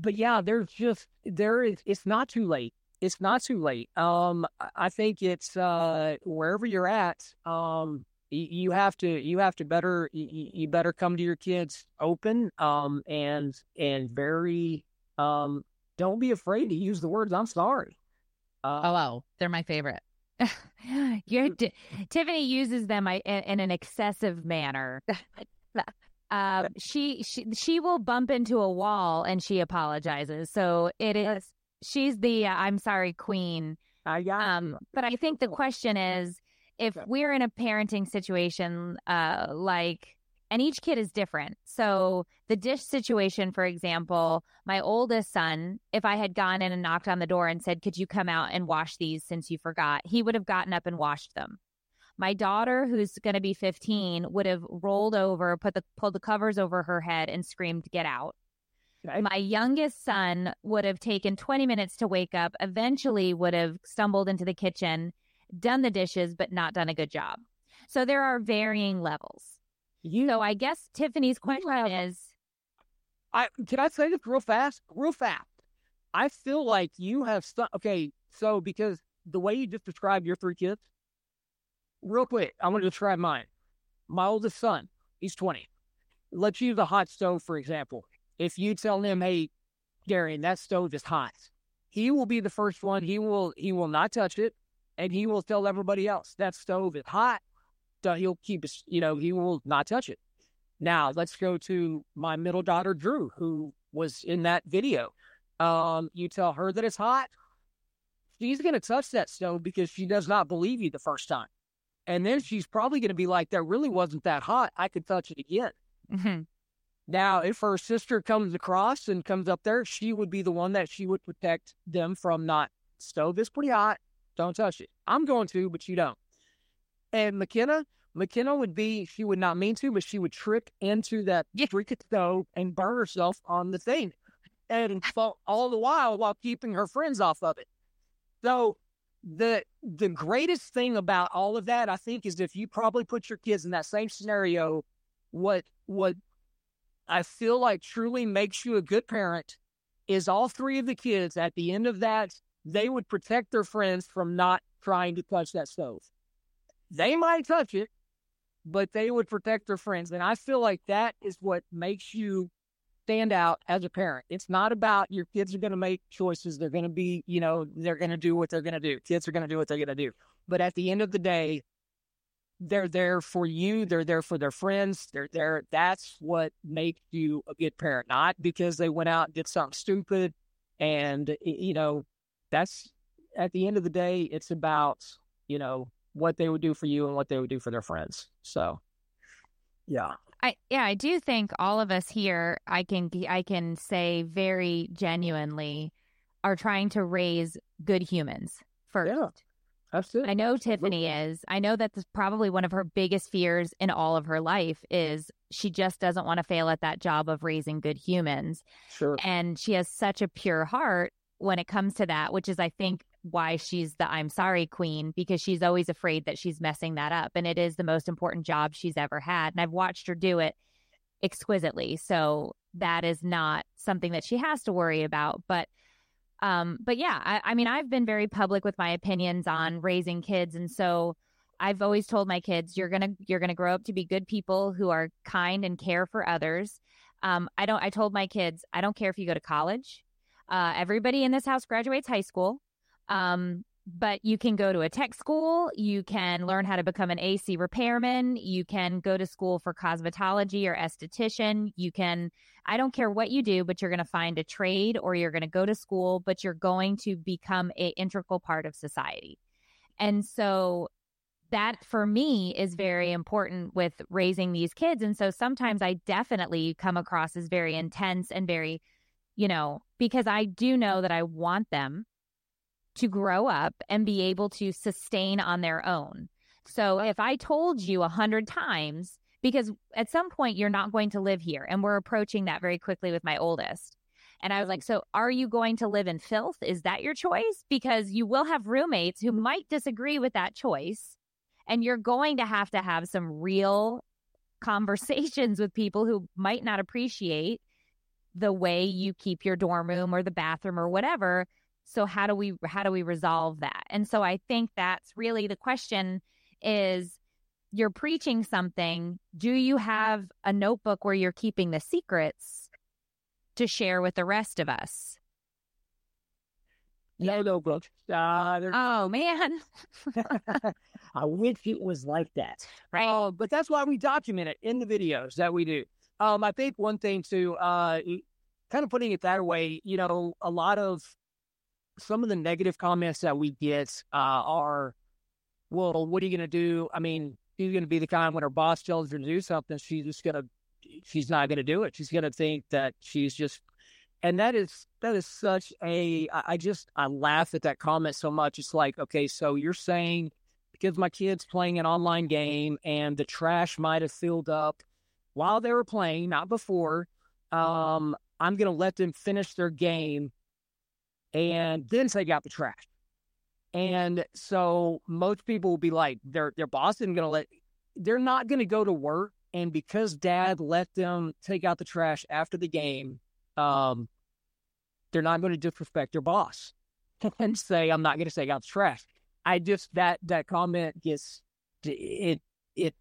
Speaker 4: but yeah, there's just there is it's not too late. It's not too late. Um, I think it's uh, wherever you're at. Um, you have to you have to better you better come to your kids open um and and very um don't be afraid to use the words i'm sorry
Speaker 3: uh, oh wow they're my favorite
Speaker 2: Your t- Tiffany uses them in, in an excessive manner. Uh, she she she will bump into a wall and she apologizes. So it is she's the uh, I'm sorry queen.
Speaker 4: Uh, yeah.
Speaker 2: Um, but I think the question is if we're in a parenting situation uh, like and each kid is different. So the dish situation, for example, my oldest son, if I had gone in and knocked on the door and said, "Could you come out and wash these since you forgot?" he would have gotten up and washed them. My daughter, who's going to be 15, would have rolled over, put the pulled the covers over her head, and screamed, "Get out!" My youngest son would have taken 20 minutes to wake up. Eventually, would have stumbled into the kitchen, done the dishes, but not done a good job. So there are varying levels. You know, I guess Tiffany's question is
Speaker 4: I can I say this real fast? Real fast. I feel like you have some okay, so because the way you just described your three kids, real quick, I'm gonna describe mine. My oldest son, he's 20. Let's use a hot stove, for example. If you tell him, hey, Darian, that stove is hot, he will be the first one. He will he will not touch it, and he will tell everybody else that stove is hot uh, he'll keep his, you know, he will not touch it. Now let's go to my middle daughter Drew, who was in that video. Um, you tell her that it's hot, she's going to touch that stove because she does not believe you the first time, and then she's probably going to be like, "That really wasn't that hot. I could touch it again." Mm-hmm. Now, if her sister comes across and comes up there, she would be the one that she would protect them from not stove is pretty hot. Don't touch it. I'm going to, but you don't. And McKenna, McKenna would be, she would not mean to, but she would trip into that yeah. freaking stove and burn herself on the thing. And fall all the while while keeping her friends off of it. So the the greatest thing about all of that, I think, is if you probably put your kids in that same scenario, what what I feel like truly makes you a good parent is all three of the kids at the end of that, they would protect their friends from not trying to touch that stove. They might touch it, but they would protect their friends. And I feel like that is what makes you stand out as a parent. It's not about your kids are going to make choices. They're going to be, you know, they're going to do what they're going to do. Kids are going to do what they're going to do. But at the end of the day, they're there for you. They're there for their friends. They're there. That's what makes you a good parent, not because they went out and did something stupid. And, you know, that's at the end of the day, it's about, you know, what they would do for you and what they would do for their friends. So, yeah.
Speaker 2: I yeah, I do think all of us here, I can be I can say very genuinely, are trying to raise good humans first.
Speaker 4: Yeah. Absolutely.
Speaker 2: I know Tiffany is. I know that's probably one of her biggest fears in all of her life is she just doesn't want to fail at that job of raising good humans.
Speaker 4: Sure.
Speaker 2: And she has such a pure heart when it comes to that, which is I think why she's the I'm sorry queen because she's always afraid that she's messing that up. And it is the most important job she's ever had. And I've watched her do it exquisitely. So that is not something that she has to worry about. But um, but yeah, I, I mean, I've been very public with my opinions on raising kids. And so I've always told my kids, you're gonna you're gonna grow up to be good people who are kind and care for others. Um, I don't I told my kids, I don't care if you go to college. Uh, everybody in this house graduates high school. Um, but you can go to a tech school. You can learn how to become an AC repairman. You can go to school for cosmetology or esthetician. You can, I don't care what you do, but you're going to find a trade or you're going to go to school, but you're going to become a integral part of society. And so that for me is very important with raising these kids. And so sometimes I definitely come across as very intense and very, you know, because I do know that I want them to grow up and be able to sustain on their own. So if I told you a hundred times, because at some point you're not going to live here, and we're approaching that very quickly with my oldest. And I was like, So are you going to live in filth? Is that your choice? Because you will have roommates who might disagree with that choice. And you're going to have to have some real conversations with people who might not appreciate the way you keep your dorm room or the bathroom or whatever. So how do we how do we resolve that? And so I think that's really the question is you're preaching something. Do you have a notebook where you're keeping the secrets to share with the rest of us?
Speaker 4: No notebook. Uh,
Speaker 2: oh man,
Speaker 4: I wish it was like that.
Speaker 2: Right.
Speaker 4: Uh, but that's why we document it in the videos that we do. Um, I think one thing too, uh, kind of putting it that way, you know, a lot of some of the negative comments that we get uh, are, well, what are you going to do? I mean, she's going to be the kind when her boss tells her to do something, she's just going to she's not going to do it. She's going to think that she's just, and that is that is such a. I just I laugh at that comment so much. It's like, okay, so you're saying because my kid's playing an online game and the trash might have filled up while they were playing, not before. Um, I'm going to let them finish their game and then take out the trash. And so most people will be like, their their boss isn't going to let. They're not going to go to work and because dad let them take out the trash after the game, um, they're not going to disrespect their boss and say, I'm not going to take out the trash. I just, that, that comment gets, it, it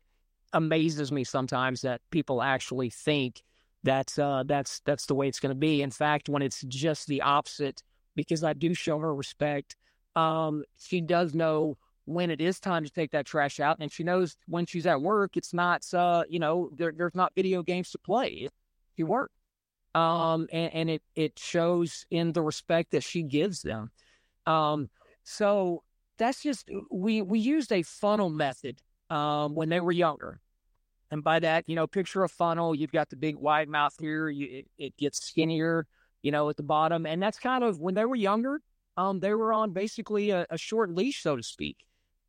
Speaker 4: amazes me sometimes that people actually think that's, uh, that's, that's the way it's going to be. In fact, when it's just the opposite, because I do show her respect, um, she does know when it is time to take that trash out. And she knows when she's at work, it's not, uh, you know, there, there's not video games to play. She work. Um, and, and it, it shows in the respect that she gives them. Um, so that's just, we, we used a funnel method, um, when they were younger. And by that, you know, picture a funnel, you've got the big wide mouth here, you, it, it gets skinnier, you know, at the bottom. And that's kind of when they were younger, um, they were on basically a, a short leash, so to speak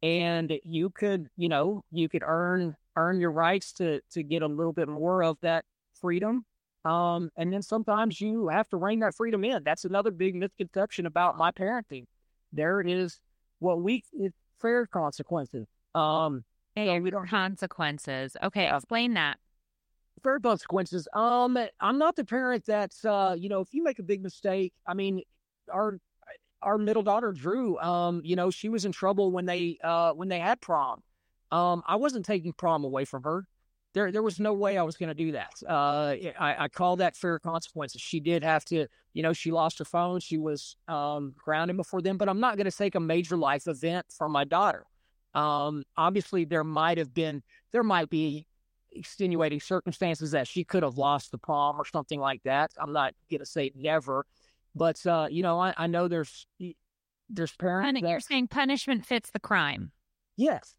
Speaker 4: and you could, you know, you could earn earn your rights to to get a little bit more of that freedom. Um, and then sometimes you have to rein that freedom in. That's another big misconception about my parenting. There is what we it's fair consequences. Um,
Speaker 2: hey, we don't consequences. Okay, explain that.
Speaker 4: Fair consequences. Um, I'm not the parent that's uh, you know, if you make a big mistake, I mean, our our middle daughter Drew, um, you know, she was in trouble when they uh when they had prom. Um, I wasn't taking prom away from her. There, there was no way I was going to do that. Uh, I, I call that fair consequences. She did have to, you know, she lost her phone. She was um, grounded before then, but I'm not going to take a major life event from my daughter. Um, obviously, there might have been, there might be extenuating circumstances that she could have lost the prom or something like that. I'm not going to say never, but uh, you know, I, I know there's there's parents.
Speaker 2: that, you're saying punishment fits the crime.
Speaker 4: Yes,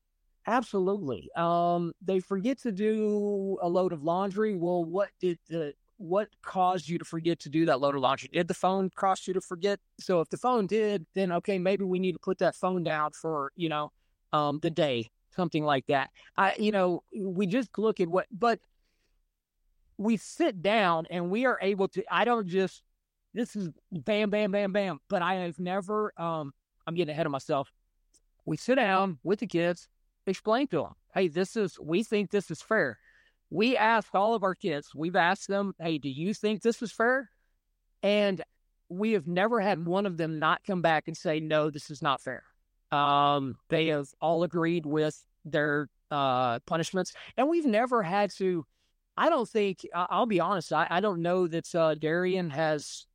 Speaker 4: absolutely. Um, they forget to do a load of laundry. Well, what did the what caused you to forget to do that load of laundry? Did the phone cause you to forget? So if the phone did, then okay, maybe we need to put that phone down for you know um, the day, something like that. I you know we just look at what, but we sit down and we are able to. I don't just this is bam, bam, bam, bam. But I have never, um, I'm getting ahead of myself. We sit down with the kids, explain to them, hey, this is, we think this is fair. We ask all of our kids, we've asked them, hey, do you think this is fair? And we have never had one of them not come back and say, no, this is not fair. Um, they have all agreed with their uh, punishments. And we've never had to, I don't think, I'll be honest, I, I don't know that uh, Darian has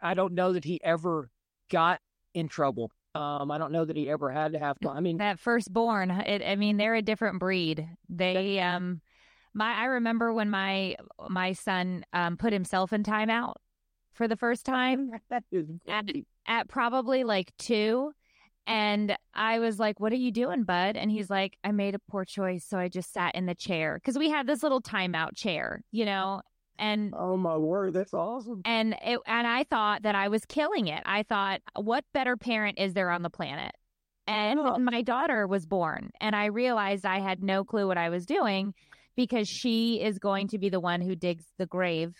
Speaker 4: I don't know that he ever got in trouble. Um, I don't know that he ever had to have. I mean,
Speaker 2: that firstborn. It, I mean, they're a different breed. They, um, my, I remember when my my son um put himself in timeout for the first time
Speaker 4: that is
Speaker 2: at, at probably like two, And I was like, What are you doing, bud? And he's like, I made a poor choice. So I just sat in the chair because we had this little timeout chair, you know? And
Speaker 4: oh my word, that's awesome.
Speaker 2: And it, and I thought that I was killing it. I thought, what better parent is there on the planet? And oh. my daughter was born, and I realized I had no clue what I was doing because she is going to be the one who digs the grave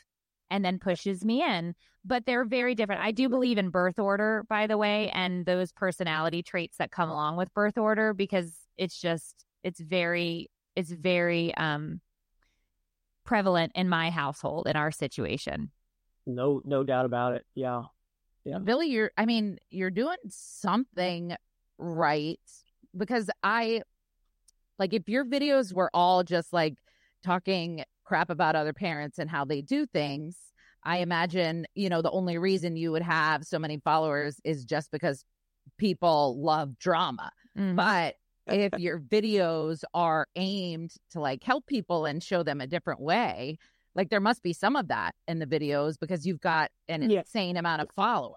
Speaker 2: and then pushes me in. But they're very different. I do believe in birth order, by the way, and those personality traits that come along with birth order because it's just it's very it's very um prevalent in my household in our situation.
Speaker 4: No no doubt about it. Yeah.
Speaker 3: Yeah. Billy, you're I mean, you're doing something right because I like if your videos were all just like talking crap about other parents and how they do things, I imagine, you know, the only reason you would have so many followers is just because people love drama. Mm-hmm. But if your videos are aimed to like help people and show them a different way, like there must be some of that in the videos because you've got an yeah. insane amount of followers.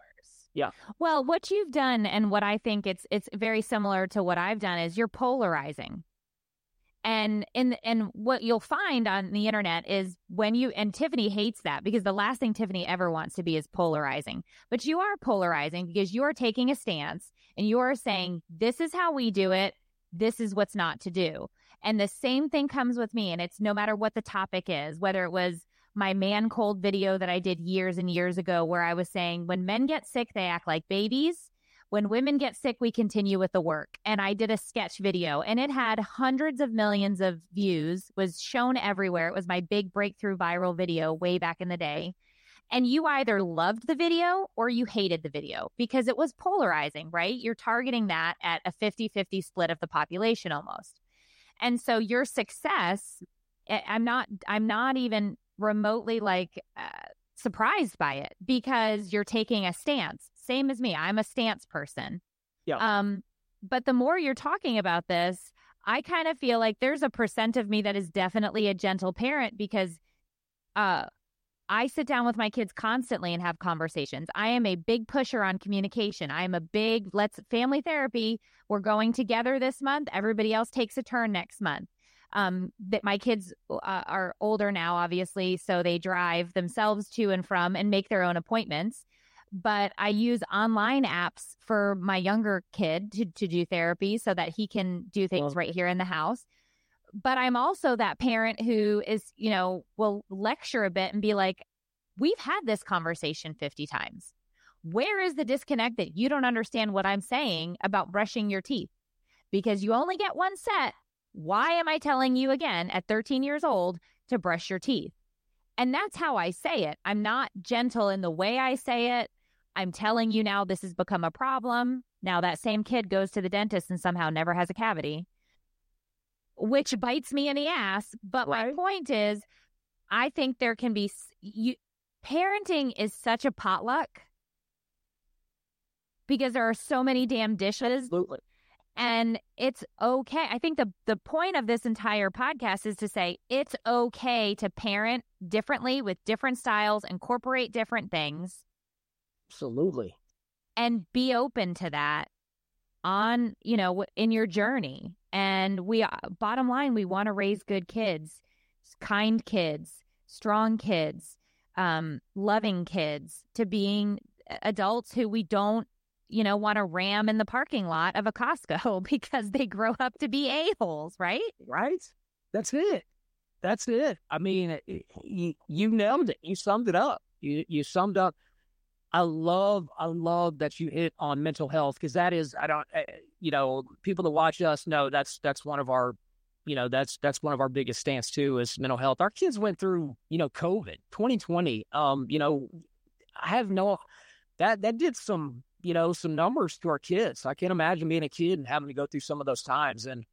Speaker 4: Yeah.
Speaker 2: Well, what you've done and what I think it's it's very similar to what I've done is you're polarizing and and and what you'll find on the internet is when you and Tiffany hates that because the last thing Tiffany ever wants to be is polarizing. But you are polarizing because you are taking a stance and you are saying mm-hmm. this is how we do it, this is what's not to do. And the same thing comes with me and it's no matter what the topic is, whether it was my man cold video that I did years and years ago where I was saying when men get sick they act like babies when women get sick, we continue with the work. And I did a sketch video and it had hundreds of millions of views, was shown everywhere. It was my big breakthrough viral video way back in the day. And you either loved the video or you hated the video because it was polarizing, right? You're targeting that at a 50 50 split of the population almost. And so your success, I'm not, I'm not even remotely like uh, surprised by it because you're taking a stance same as me. I'm a stance person.
Speaker 4: Yeah.
Speaker 2: Um, but the more you're talking about this, I kind of feel like there's a percent of me that is definitely a gentle parent because uh I sit down with my kids constantly and have conversations. I am a big pusher on communication. I am a big let's family therapy. We're going together this month. Everybody else takes a turn next month. Um, that my kids uh, are older now, obviously, so they drive themselves to and from and make their own appointments but I use online apps for my younger kid to, to do therapy so that he can do things right here in the house. But I'm also that parent who is, you know, will lecture a bit and be like, we've had this conversation 50 times. Where is the disconnect that you don't understand what I'm saying about brushing your teeth? Because you only get one set. Why am I telling you again at 13 years old to brush your teeth? And that's how I say it. I'm not gentle in the way I say it. I'm telling you now, this has become a problem. Now that same kid goes to the dentist and somehow never has a cavity, which bites me in the ass. But right. my point is, I think there can be you, parenting is such a potluck because there are so many damn dishes.
Speaker 4: Absolutely.
Speaker 2: And it's okay. I think the the point of this entire podcast is to say it's okay to parent differently with different styles, incorporate different things
Speaker 4: Absolutely.
Speaker 2: And be open to that on, you know, in your journey. And we, uh, bottom line, we want to raise good kids, kind kids, strong kids, um, loving kids to being adults who we don't, you know, want to ram in the parking lot of a Costco because they grow up to be a-holes, right?
Speaker 4: Right. That's it. That's it. I mean, you, you nailed it. You summed it up. You, you summed up I love, I love that you hit on mental health because that is, I don't, eh, you know, people that watch us know that's that's one of our, you know, that's that's one of our biggest stance too is mental health. Our kids went through, you know, COVID, 2020. Um, you know, I have no, that that did some, you know, some numbers to our kids. I can't imagine being a kid and having to go through some of those times. And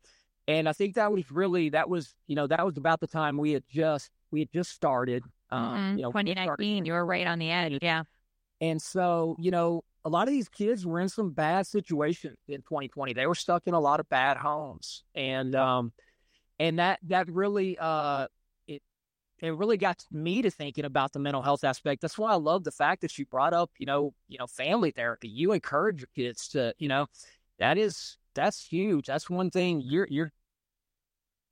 Speaker 4: and I think that was really that was, you know, that was about the time we had just we had just started.
Speaker 2: Um, mm-hmm. you know, 2019, you were right on the edge. Yeah.
Speaker 4: And so, you know, a lot of these kids were in some bad situations in 2020. They were stuck in a lot of bad homes. And um and that that really uh it it really got me to thinking about the mental health aspect. That's why I love the fact that you brought up, you know, you know, family therapy. You encourage your kids to, you know, that is that's huge. That's one thing you're you're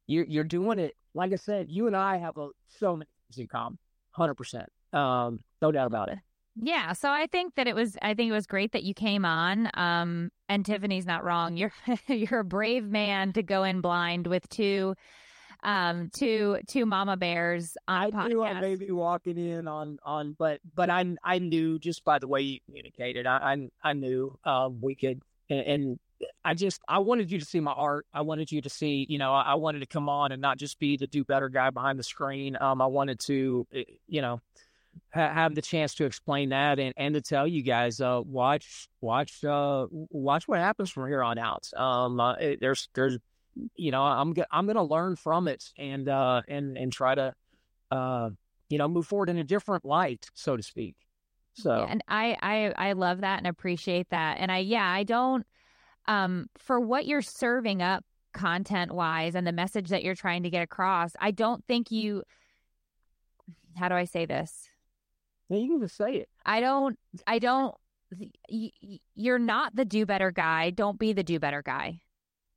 Speaker 4: you're you're doing it. Like I said, you and I have a, so many things in common, hundred percent, um, no doubt about it.
Speaker 2: Yeah, so I think that it was I think it was great that you came on. Um and Tiffany's not wrong. You're you're a brave man to go in blind with two um two two mama bears on
Speaker 4: I knew I may be walking in on on but but I I knew just by the way you communicated. I I, I knew um we could and, and I just I wanted you to see my art. I wanted you to see, you know, I, I wanted to come on and not just be the do better guy behind the screen. Um I wanted to eh, you know ha- have the chance to explain that and, and to tell you guys, uh, watch, watch, uh, watch what happens from here on out. Um, uh, it, there's, there's, you know, I'm, I'm going to learn from it and, uh, and, and try to, uh, you know, move forward in a different light, so to speak. So,
Speaker 2: and I, I, I love that and appreciate that. And I, yeah, I don't, um, for what you're serving up content wise and the message that you're trying to get across, I don't think you, how do I say this?
Speaker 4: Yeah, you can just say it.
Speaker 2: I don't, I don't, you're not the do better guy. Don't be the do better guy.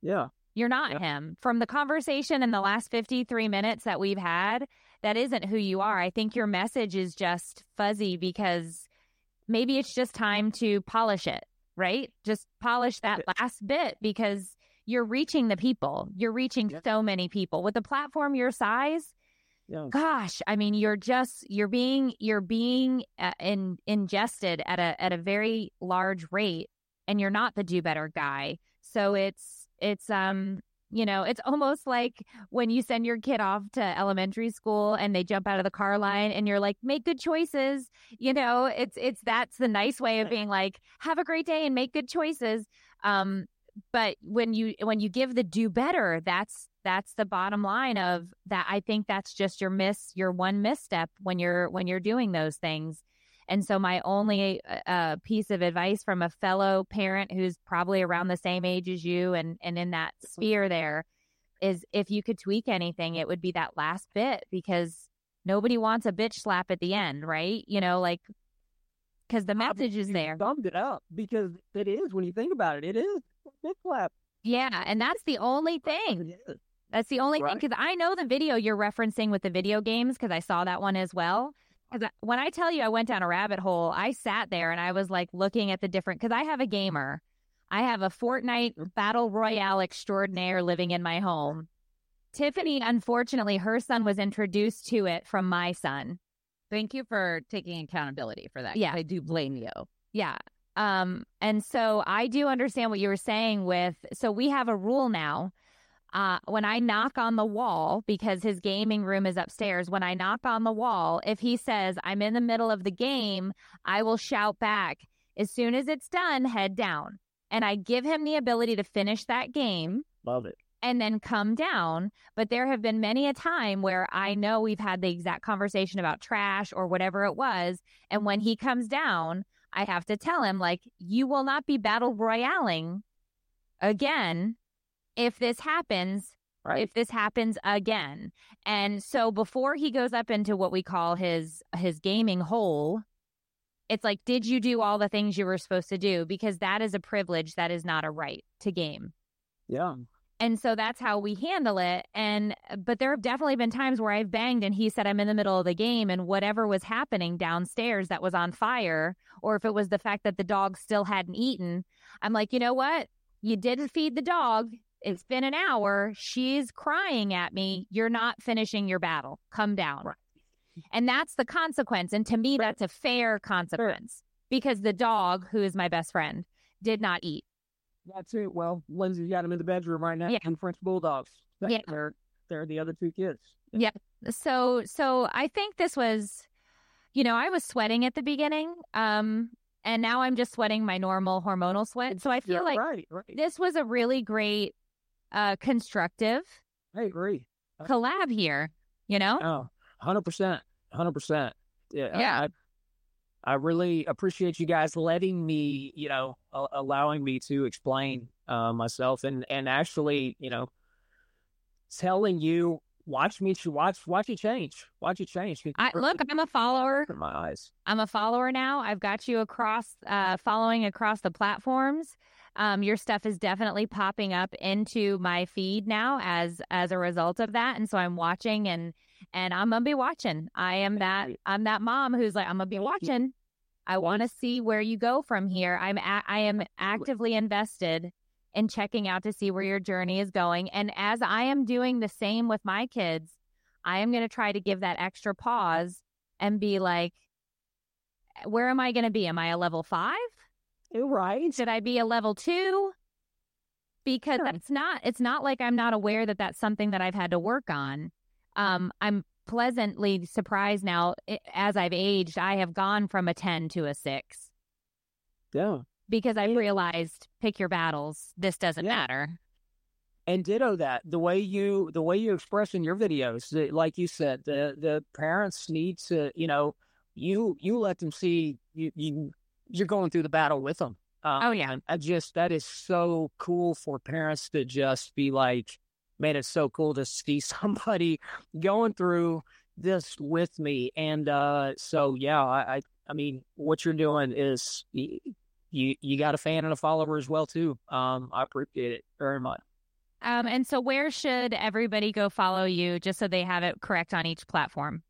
Speaker 4: Yeah.
Speaker 2: You're not yeah. him. From the conversation in the last 53 minutes that we've had, that isn't who you are. I think your message is just fuzzy because maybe it's just time to polish it, right? Just polish that last bit because you're reaching the people. You're reaching yeah. so many people. With a platform your size, yeah. Gosh, I mean, you're just you're being you're being uh, in, ingested at a at a very large rate, and you're not the do better guy. So it's it's um you know it's almost like when you send your kid off to elementary school and they jump out of the car line and you're like make good choices you know it's it's that's the nice way of being like have a great day and make good choices um but when you when you give the do better that's that's the bottom line of that. I think that's just your miss your one misstep when you're when you're doing those things. And so my only uh, uh, piece of advice from a fellow parent who's probably around the same age as you and and in that sphere there is if you could tweak anything it would be that last bit because nobody wants a bitch slap at the end right? You know like because the message is there.
Speaker 4: summed it up because it is when you think about it it is a bitch slap.
Speaker 2: Yeah and that's the only thing that's the only right. thing because I know the video you're referencing with the video games because I saw that one as well. Because when I tell you I went down a rabbit hole, I sat there and I was like looking at the different because I have a gamer. I have a Fortnite Battle Royale extraordinaire living in my home. Tiffany, unfortunately, her son was introduced to it from my son.
Speaker 3: Thank you for taking accountability for that.
Speaker 2: Yeah.
Speaker 3: I do blame you.
Speaker 2: Yeah. Um, and so I do understand what you were saying with so we have a rule now uh, when I knock on the wall, because his gaming room is upstairs, when I knock on the wall, if he says, I'm in the middle of the game, I will shout back, as soon as it's done, head down. And I give him the ability to finish that game.
Speaker 4: Love it.
Speaker 2: And then come down. But there have been many a time where I know we've had the exact conversation about trash or whatever it was. And when he comes down, I have to tell him, like, you will not be battle royaling again if this happens, right. if this happens again. And so before he goes up into what we call his his gaming hole, it's like, did you do all the things you were supposed to do? Because that is a privilege, that is not a right to game.
Speaker 4: Yeah.
Speaker 2: And so that's how we handle it. And uh, but there have definitely been times where I've banged and he said I'm in the middle of the game and whatever was happening downstairs that was on fire, or if it was the fact that the dog still hadn't eaten, I'm like, you know what? You didn't feed the dog. It's been an hour. She's crying at me. You're not finishing your battle. Come down. Right. And that's the consequence. And to me, right. that's a fair consequence sure. because the dog, who is my best friend, did not eat.
Speaker 4: That's it. Well, Lindsay's got him in the bedroom right now. Yeah. And French Bulldogs. Yeah. They're, they're the other two kids.
Speaker 2: Yeah. So, so I think this was, you know, I was sweating at the beginning. Um, and now I'm just sweating my normal hormonal sweat. So I feel yeah, like
Speaker 4: right, right.
Speaker 2: this was a really great uh, constructive
Speaker 4: I agree.
Speaker 2: collab here, you know?
Speaker 4: Oh, 100%. 100%. Yeah. yeah. I, I really appreciate you guys letting me, you know, uh, allowing me to explain uh, myself and, and actually, you know, telling you, watch me, watch, watch you change, watch you change.
Speaker 2: I, look, I'm a follower.
Speaker 4: In my eyes.
Speaker 2: I'm a follower now. I've got you across, uh, following across the platforms. Um, your stuff is definitely popping up into my feed now as as a result of that, and so I'm watching and and I'm gonna be watching. I am that I'm that mom who's like I'm gonna be watching. I want to see where you go from here. I'm a- I am actively invested in checking out to see where your journey is going, and as I am doing the same with my kids, I am going to try to give that extra pause and be like, where am I going to be? Am I a level five?
Speaker 4: Right.
Speaker 2: Should I be a level two? Because
Speaker 4: Sure.
Speaker 2: it's not, it's not like I'm not aware that that's something that I've had to work on. Um, I'm pleasantly surprised now i- as I've aged, I have gone from a 10 to a six
Speaker 4: Yeah.
Speaker 2: because I realized pick your battles. This doesn't
Speaker 4: Yeah.
Speaker 2: matter.
Speaker 4: And ditto that the way you the way you express in your videos, the, like you said, the the parents need to you know you you let them see you you you're going through the battle with them. Uh,
Speaker 2: Oh, yeah.
Speaker 4: I just that is so cool for parents to just be like, man, it's so cool to see somebody going through this with me. And uh, so yeah, I, I I mean, what you're doing is you you, got a fan and a follower as well too. Um, I appreciate it very much.
Speaker 2: Um, and so where should everybody go follow you just so they have it correct on each platform?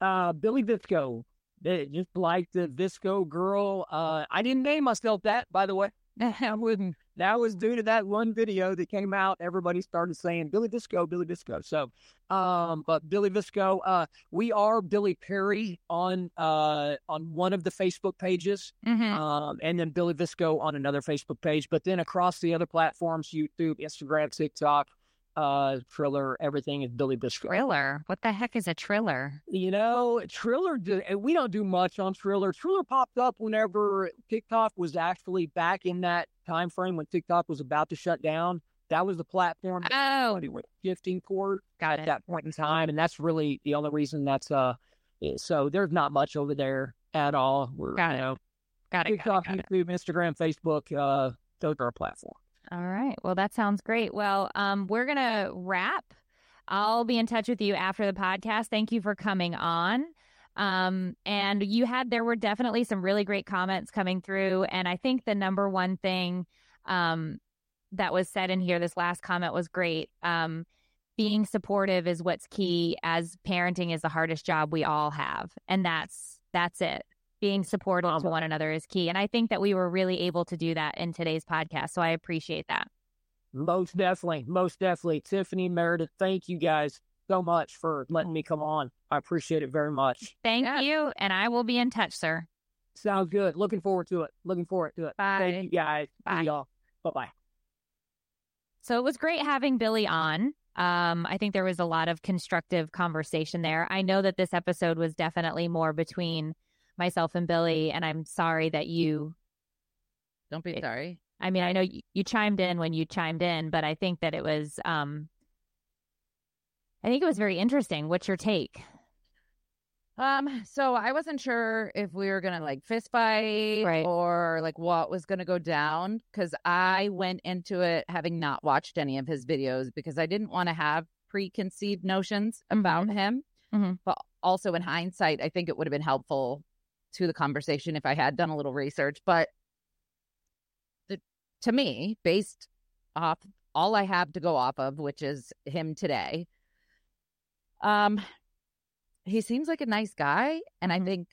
Speaker 4: uh Billy VSCO. Just like the VSCO girl. Uh I didn't name myself that, by the way. I wouldn't that was due to that one video that came out. Everybody started saying Billy VSCO, Billy VSCO. So um but Billy VSCO, uh we are Billy Perry on uh on one of the Facebook pages.
Speaker 2: Mm-hmm.
Speaker 4: Um and then Billy VSCO on another Facebook page. But then across the other platforms, YouTube, Instagram, TikTok, uh Triller, everything is Billy VSCO.
Speaker 2: Triller. What the heck is a triller?
Speaker 4: You know, Triller, do, and we don't do much on Triller. Triller popped up whenever TikTok was actually back in that time frame when TikTok was about to shut down. That was the platform
Speaker 2: Oh,
Speaker 4: everybody was shifting toward
Speaker 2: got
Speaker 4: at
Speaker 2: it.
Speaker 4: that point in time, and that's really the only reason that's uh. eh, So there's not much over there at all. We're
Speaker 2: Got it.
Speaker 4: you know,
Speaker 2: Got it. Got
Speaker 4: TikTok,
Speaker 2: it, got it.
Speaker 4: YouTube, Instagram, Facebook. Uh, those are our platforms.
Speaker 2: All right. Well, that sounds great. Well, um, we're gonna wrap. I'll be in touch with you after the podcast. Thank you for coming on. Um, and you had there were definitely some really great comments coming through, and I think the number one thing um, that was said in here, this last comment was great. Um, being supportive is what's key, as parenting is the hardest job we all have, and that's that's it. Being supportive to one another is key, and I think that we were really able to do that in today's podcast. So I appreciate that.
Speaker 4: Most definitely, most definitely. Tiffany Meredith, thank you guys so much for letting me come on. I appreciate it very much.
Speaker 2: Thank you, and I will be in touch, sir.
Speaker 4: Sounds good. Looking forward to it. Looking forward to it.
Speaker 2: Bye.
Speaker 4: Thank you guys.
Speaker 2: Bye.
Speaker 4: See y'all. Bye bye.
Speaker 2: So it was great having Billy on. Um, I think there was a lot of constructive conversation there. I know that this episode was definitely more between myself and Billy, and I'm sorry that you.
Speaker 3: Don't be
Speaker 2: It-
Speaker 3: sorry.
Speaker 2: I mean, I know you, you chimed in when you chimed in, but I think that it was. Um, I think it was very interesting. What's your take?
Speaker 3: Um, so I wasn't sure if we were gonna like fist fight
Speaker 2: Right.
Speaker 3: or like what was gonna go down because I went into it having not watched any of his videos because I didn't want to have preconceived notions about him.
Speaker 2: Mhm.
Speaker 3: But also in hindsight, I think it would have been helpful to the conversation if I had done a little research. But the, to me, based off all I have to go off of, which is him today, um, he seems like a nice guy and i think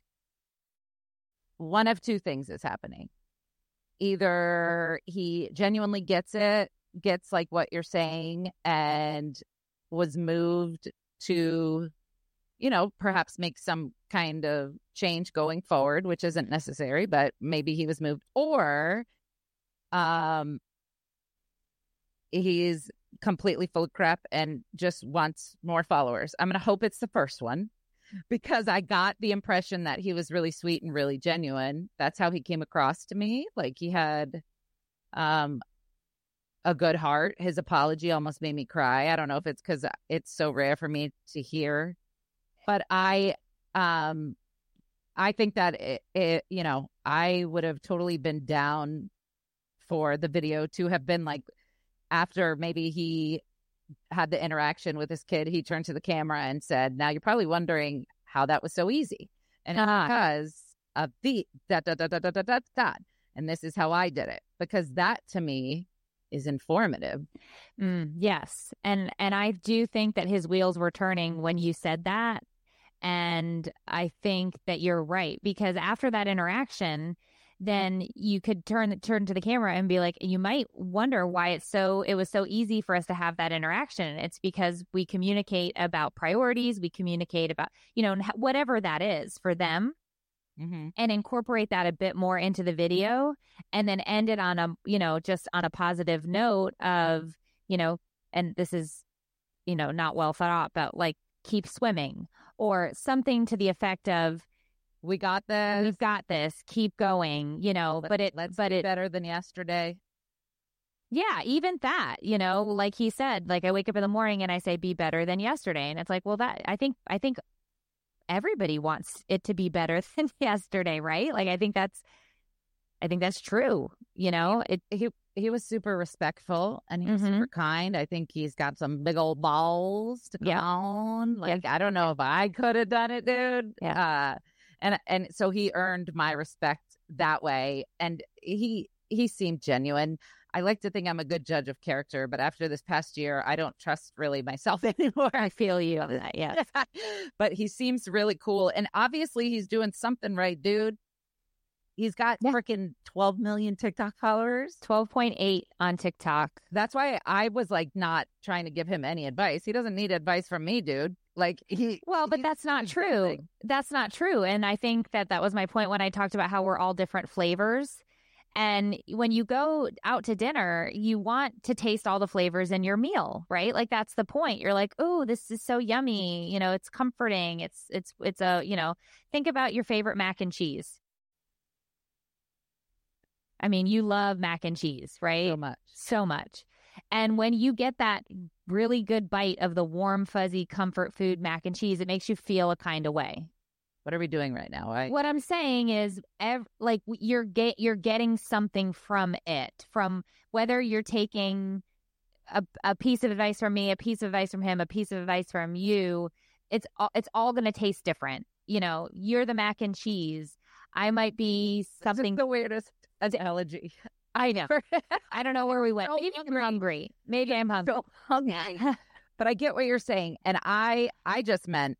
Speaker 3: one of two things is happening either he genuinely gets it gets like what you're saying and was moved to you know perhaps make some kind of change going forward which isn't necessary but maybe he was moved or um he's completely full of crap and just wants more followers i'm gonna hope it's the first one because I got the impression that he was really sweet and really genuine. That's how he came across to me. Like he had um a good heart. His apology almost made me cry. I don't know if it's cuz it's so rare for me to hear. But I um I think that it, it you know, I would have totally been down for the video to have been like after maybe he had the interaction with his kid, he turned to the camera and said, Now you're probably wondering how that was so easy. And
Speaker 2: Ah.
Speaker 3: because of the dot, dot, dot, dot, dot, dot, dot. and this is how I did it. Because that to me is informative.
Speaker 2: Mm, yes. And and I do think that his wheels were turning when you said that. And I think that you're right because after that interaction, then you could turn turn to the camera and be like you might wonder why it's so it was so easy for us to have that interaction it's because we communicate about priorities we communicate about you know whatever that is for them mm-hmm. and incorporate that a bit more into the video and then end it on a you know just on a positive note of you know and this is you know not well thought out but like keep swimming or something to the effect of
Speaker 3: we got this.
Speaker 2: We've got this. Keep going. You know, but, but it,
Speaker 3: let's
Speaker 2: but
Speaker 3: it
Speaker 2: better
Speaker 3: than yesterday.
Speaker 2: Yeah, even that, you know, like he said, like I wake up in the morning and I say be better than yesterday. And it's like, well that I think I think everybody wants it to be better than yesterday, right? Like I think that's I think that's true. You know, it
Speaker 3: he he was super respectful and he's mm-hmm. super kind. I think he's got some big old balls to come yeah. on. Like yeah. I don't know if I could have done it, dude. Yeah. Uh, and and so he earned my respect that way and he he seemed genuine i like to think i'm a good judge of character but after this past year i don't trust really myself anymore
Speaker 2: i feel you on that yes
Speaker 3: but he seems really cool and obviously he's doing something right dude He's got yeah. freaking 12 million TikTok followers.
Speaker 2: 12.8 on TikTok.
Speaker 3: That's why I was like not trying to give him any advice. He doesn't need advice from me, dude. Like he
Speaker 2: Well, but that's not true. That's not true. And I think that that was my point when I talked about how we're all different flavors. And when you go out to dinner, you want to taste all the flavors in your meal, right? Like that's the point. You're like, "Oh, this is so yummy. You know, it's comforting. It's it's it's a, you know, think about your favorite mac and cheese. I mean, you love mac and cheese, right?
Speaker 3: So much.
Speaker 2: So much. And when you get that really good bite of the warm, fuzzy comfort food mac and cheese, it makes you feel a kind of way.
Speaker 3: What are we doing right now? I...
Speaker 2: What I'm saying is, ev- like you're get you're getting something from it, from whether you're taking a, a piece of advice from me, a piece of advice from him, a piece of advice from you. It's all, it's all going to taste different. You know, you're the mac and cheese. I might be something
Speaker 3: the weirdest analogy.
Speaker 2: I know. I don't know where we went. Maybe I'm hungry. Maybe I'm hungry. So
Speaker 3: hungry. but I get what you're saying, and I I just meant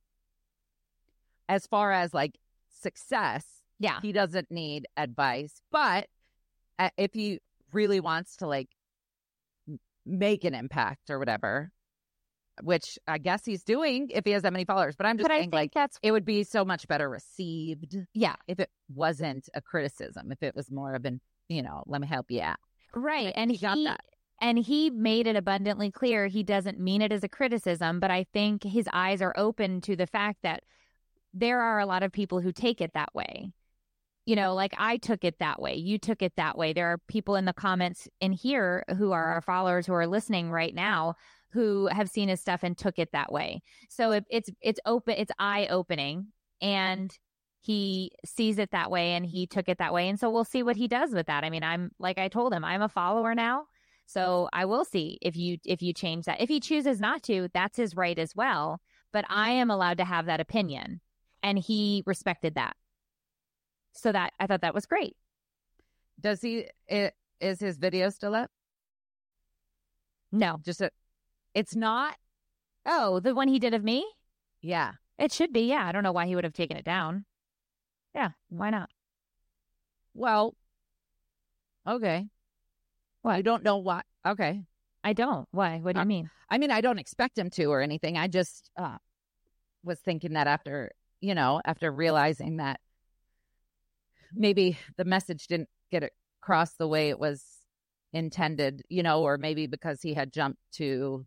Speaker 3: as far as like success.
Speaker 2: Yeah,
Speaker 3: he doesn't need advice, but uh, if he really wants to like make an impact or whatever, which I guess he's doing if he has that many followers. But I'm just but saying, like, that's it would be so much better received.
Speaker 2: Yeah,
Speaker 3: if it wasn't a criticism, if it was more of an, you know, let me help you out.
Speaker 2: Right, and he, he got that. And he made it abundantly clear he doesn't mean it as a criticism, but I think his eyes are open to the fact that there are a lot of people who take it that way. You know, like I took it that way. You took it that way. There are people in the comments in here who are our followers who are listening right now who have seen his stuff and took it that way. So it, it's it's open, it's eye opening, and he sees it that way, and he took it that way, and so we'll see what he does with that. I mean, I'm like I told him, I'm a follower now, so I will see if you if you change that. If he chooses not to, that's his right as well. But I am allowed to have that opinion, and he respected that. So that I thought that was great.
Speaker 3: Does he? It, is his video still up?
Speaker 2: No,
Speaker 3: just a it's not.
Speaker 2: Oh, the one he did of me?
Speaker 3: Yeah.
Speaker 2: It should be. Yeah. I don't know why he would have taken it down. Yeah. Why not?
Speaker 3: Well, okay.
Speaker 2: What?
Speaker 3: You don't know why. Okay.
Speaker 2: I don't. Why? What do you mean?
Speaker 3: I mean, I don't expect him to or anything. I just uh, was thinking that after, you know, after realizing that maybe the message didn't get across the way it was intended, you know, or maybe because he had jumped to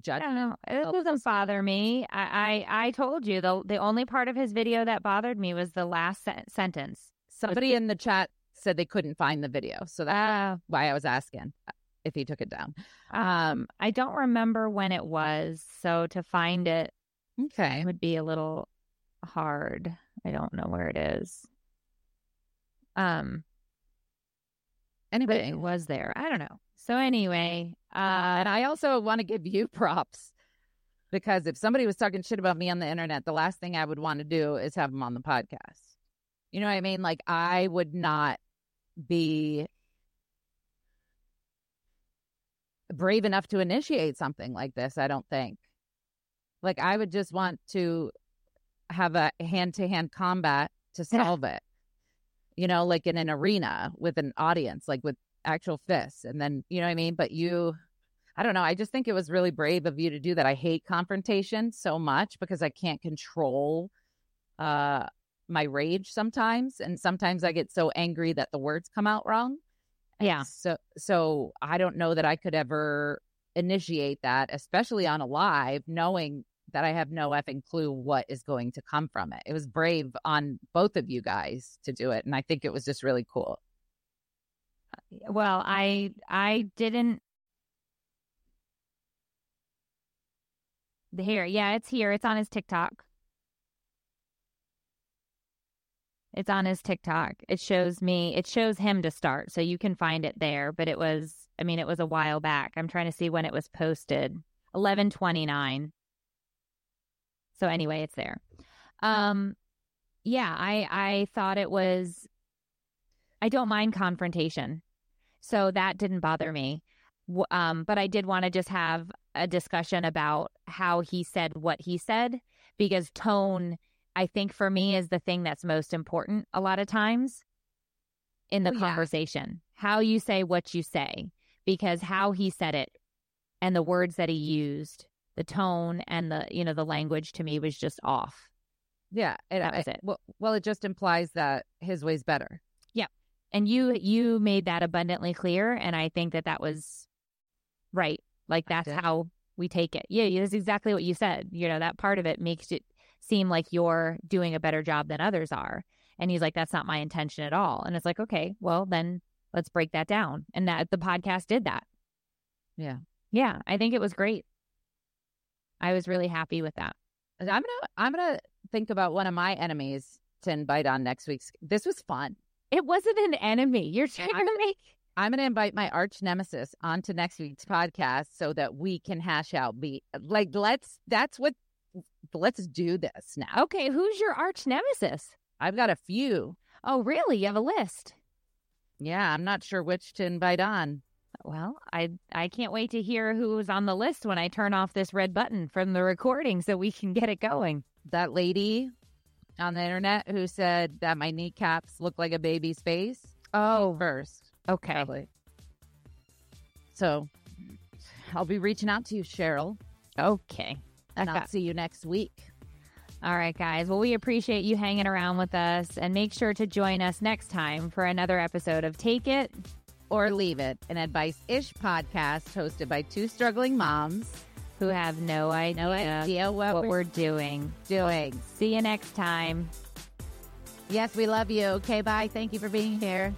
Speaker 3: judge.
Speaker 2: I don't know. It doesn't bother me. I, I, I told you the the only part of his video that bothered me was the last se- sentence.
Speaker 3: Somebody in the chat said they couldn't find the video, so that's uh, why I was asking if he took it down.
Speaker 2: Um, I don't remember when it was, so to find it,
Speaker 3: okay,
Speaker 2: would be a little hard. I don't know where it is. Um,
Speaker 3: anyway,
Speaker 2: it was there. I don't know. So anyway,
Speaker 3: uh, and I also want to give you props because if somebody was talking shit about me on the internet, the last thing I would want to do is have them on the podcast. You know what I mean? Like I would not be brave enough to initiate something like this, I don't think. Like I would just want to have a hand to hand combat to solve it. You know, like in an arena with an audience, like with actual fists. And then, you know what I mean? But you, I don't know. I just think it was really brave of you to do that. I hate confrontation so much because I can't control uh my rage sometimes. And sometimes I get so angry that the words come out wrong.
Speaker 2: Yeah.
Speaker 3: So so I don't know that I could ever initiate that, especially on a live, knowing that I have no effing clue what is going to come from it. It was brave on both of you guys to do it. And I think it was just really cool.
Speaker 2: Well, I I didn't here. Yeah, it's here. It's on his TikTok. It's on his TikTok. It shows me, it shows him to start. So you can find it there. But it was, I mean, it was a while back. I'm trying to see when it was posted 1129. So anyway, it's there. Um, yeah, I, I thought it was, I don't mind confrontation. So that didn't bother me. Um, but I did want to just have a discussion about how he said what he said because tone I think for me is the thing that's most important a lot of times in the oh, conversation. Yeah. How you say what you say, because how he said it and the words that he used, the tone and the, you know, the language to me was just off.
Speaker 3: Yeah. It, that was it. Well, well, it just implies that his way's better.
Speaker 2: And you, you made that abundantly clear. And I think that that was right. Like that's how we take it. Yeah. That's exactly what you said. You know, that part of it makes it seem like you're doing a better job than others are. And he's like, that's not my intention at all. And it's like, okay, well, then let's break that down. And that the podcast did that.
Speaker 3: Yeah.
Speaker 2: Yeah. I think it was great. I was really happy with that.
Speaker 3: I'm gonna I'm gonna think about one of my enemies to invite on next week's. This was fun.
Speaker 2: It wasn't an enemy. You're trying to make.
Speaker 3: I'm gonna invite my arch nemesis onto next week's podcast so that we can hash out. Be like, let's. That's what let's do this now.
Speaker 2: Okay, who's your arch nemesis?
Speaker 3: I've got a few.
Speaker 2: Oh, really? You have a list?
Speaker 3: Yeah, I'm not sure which to invite on.
Speaker 2: Well, I I can't wait to hear who's on the list when I turn off this red button from the recording so we can get it going.
Speaker 3: That lady on the internet who said that my kneecaps look like a baby's face.
Speaker 2: Oh,
Speaker 3: first.
Speaker 2: Okay.
Speaker 3: Probably. So I'll be reaching out to you, Cheryl.
Speaker 2: Okay.
Speaker 3: And I'll see you next week.
Speaker 2: All right, guys. Well, we appreciate you hanging around with us and make sure to join us next time for another episode of Take It
Speaker 3: or Leave It, an advice ish podcast hosted by two struggling moms
Speaker 2: who have no idea,
Speaker 3: no idea what,
Speaker 2: we're doing.
Speaker 3: Doing.
Speaker 2: See you next time.
Speaker 3: Yes, we love you. Okay, bye. Thank you for being here.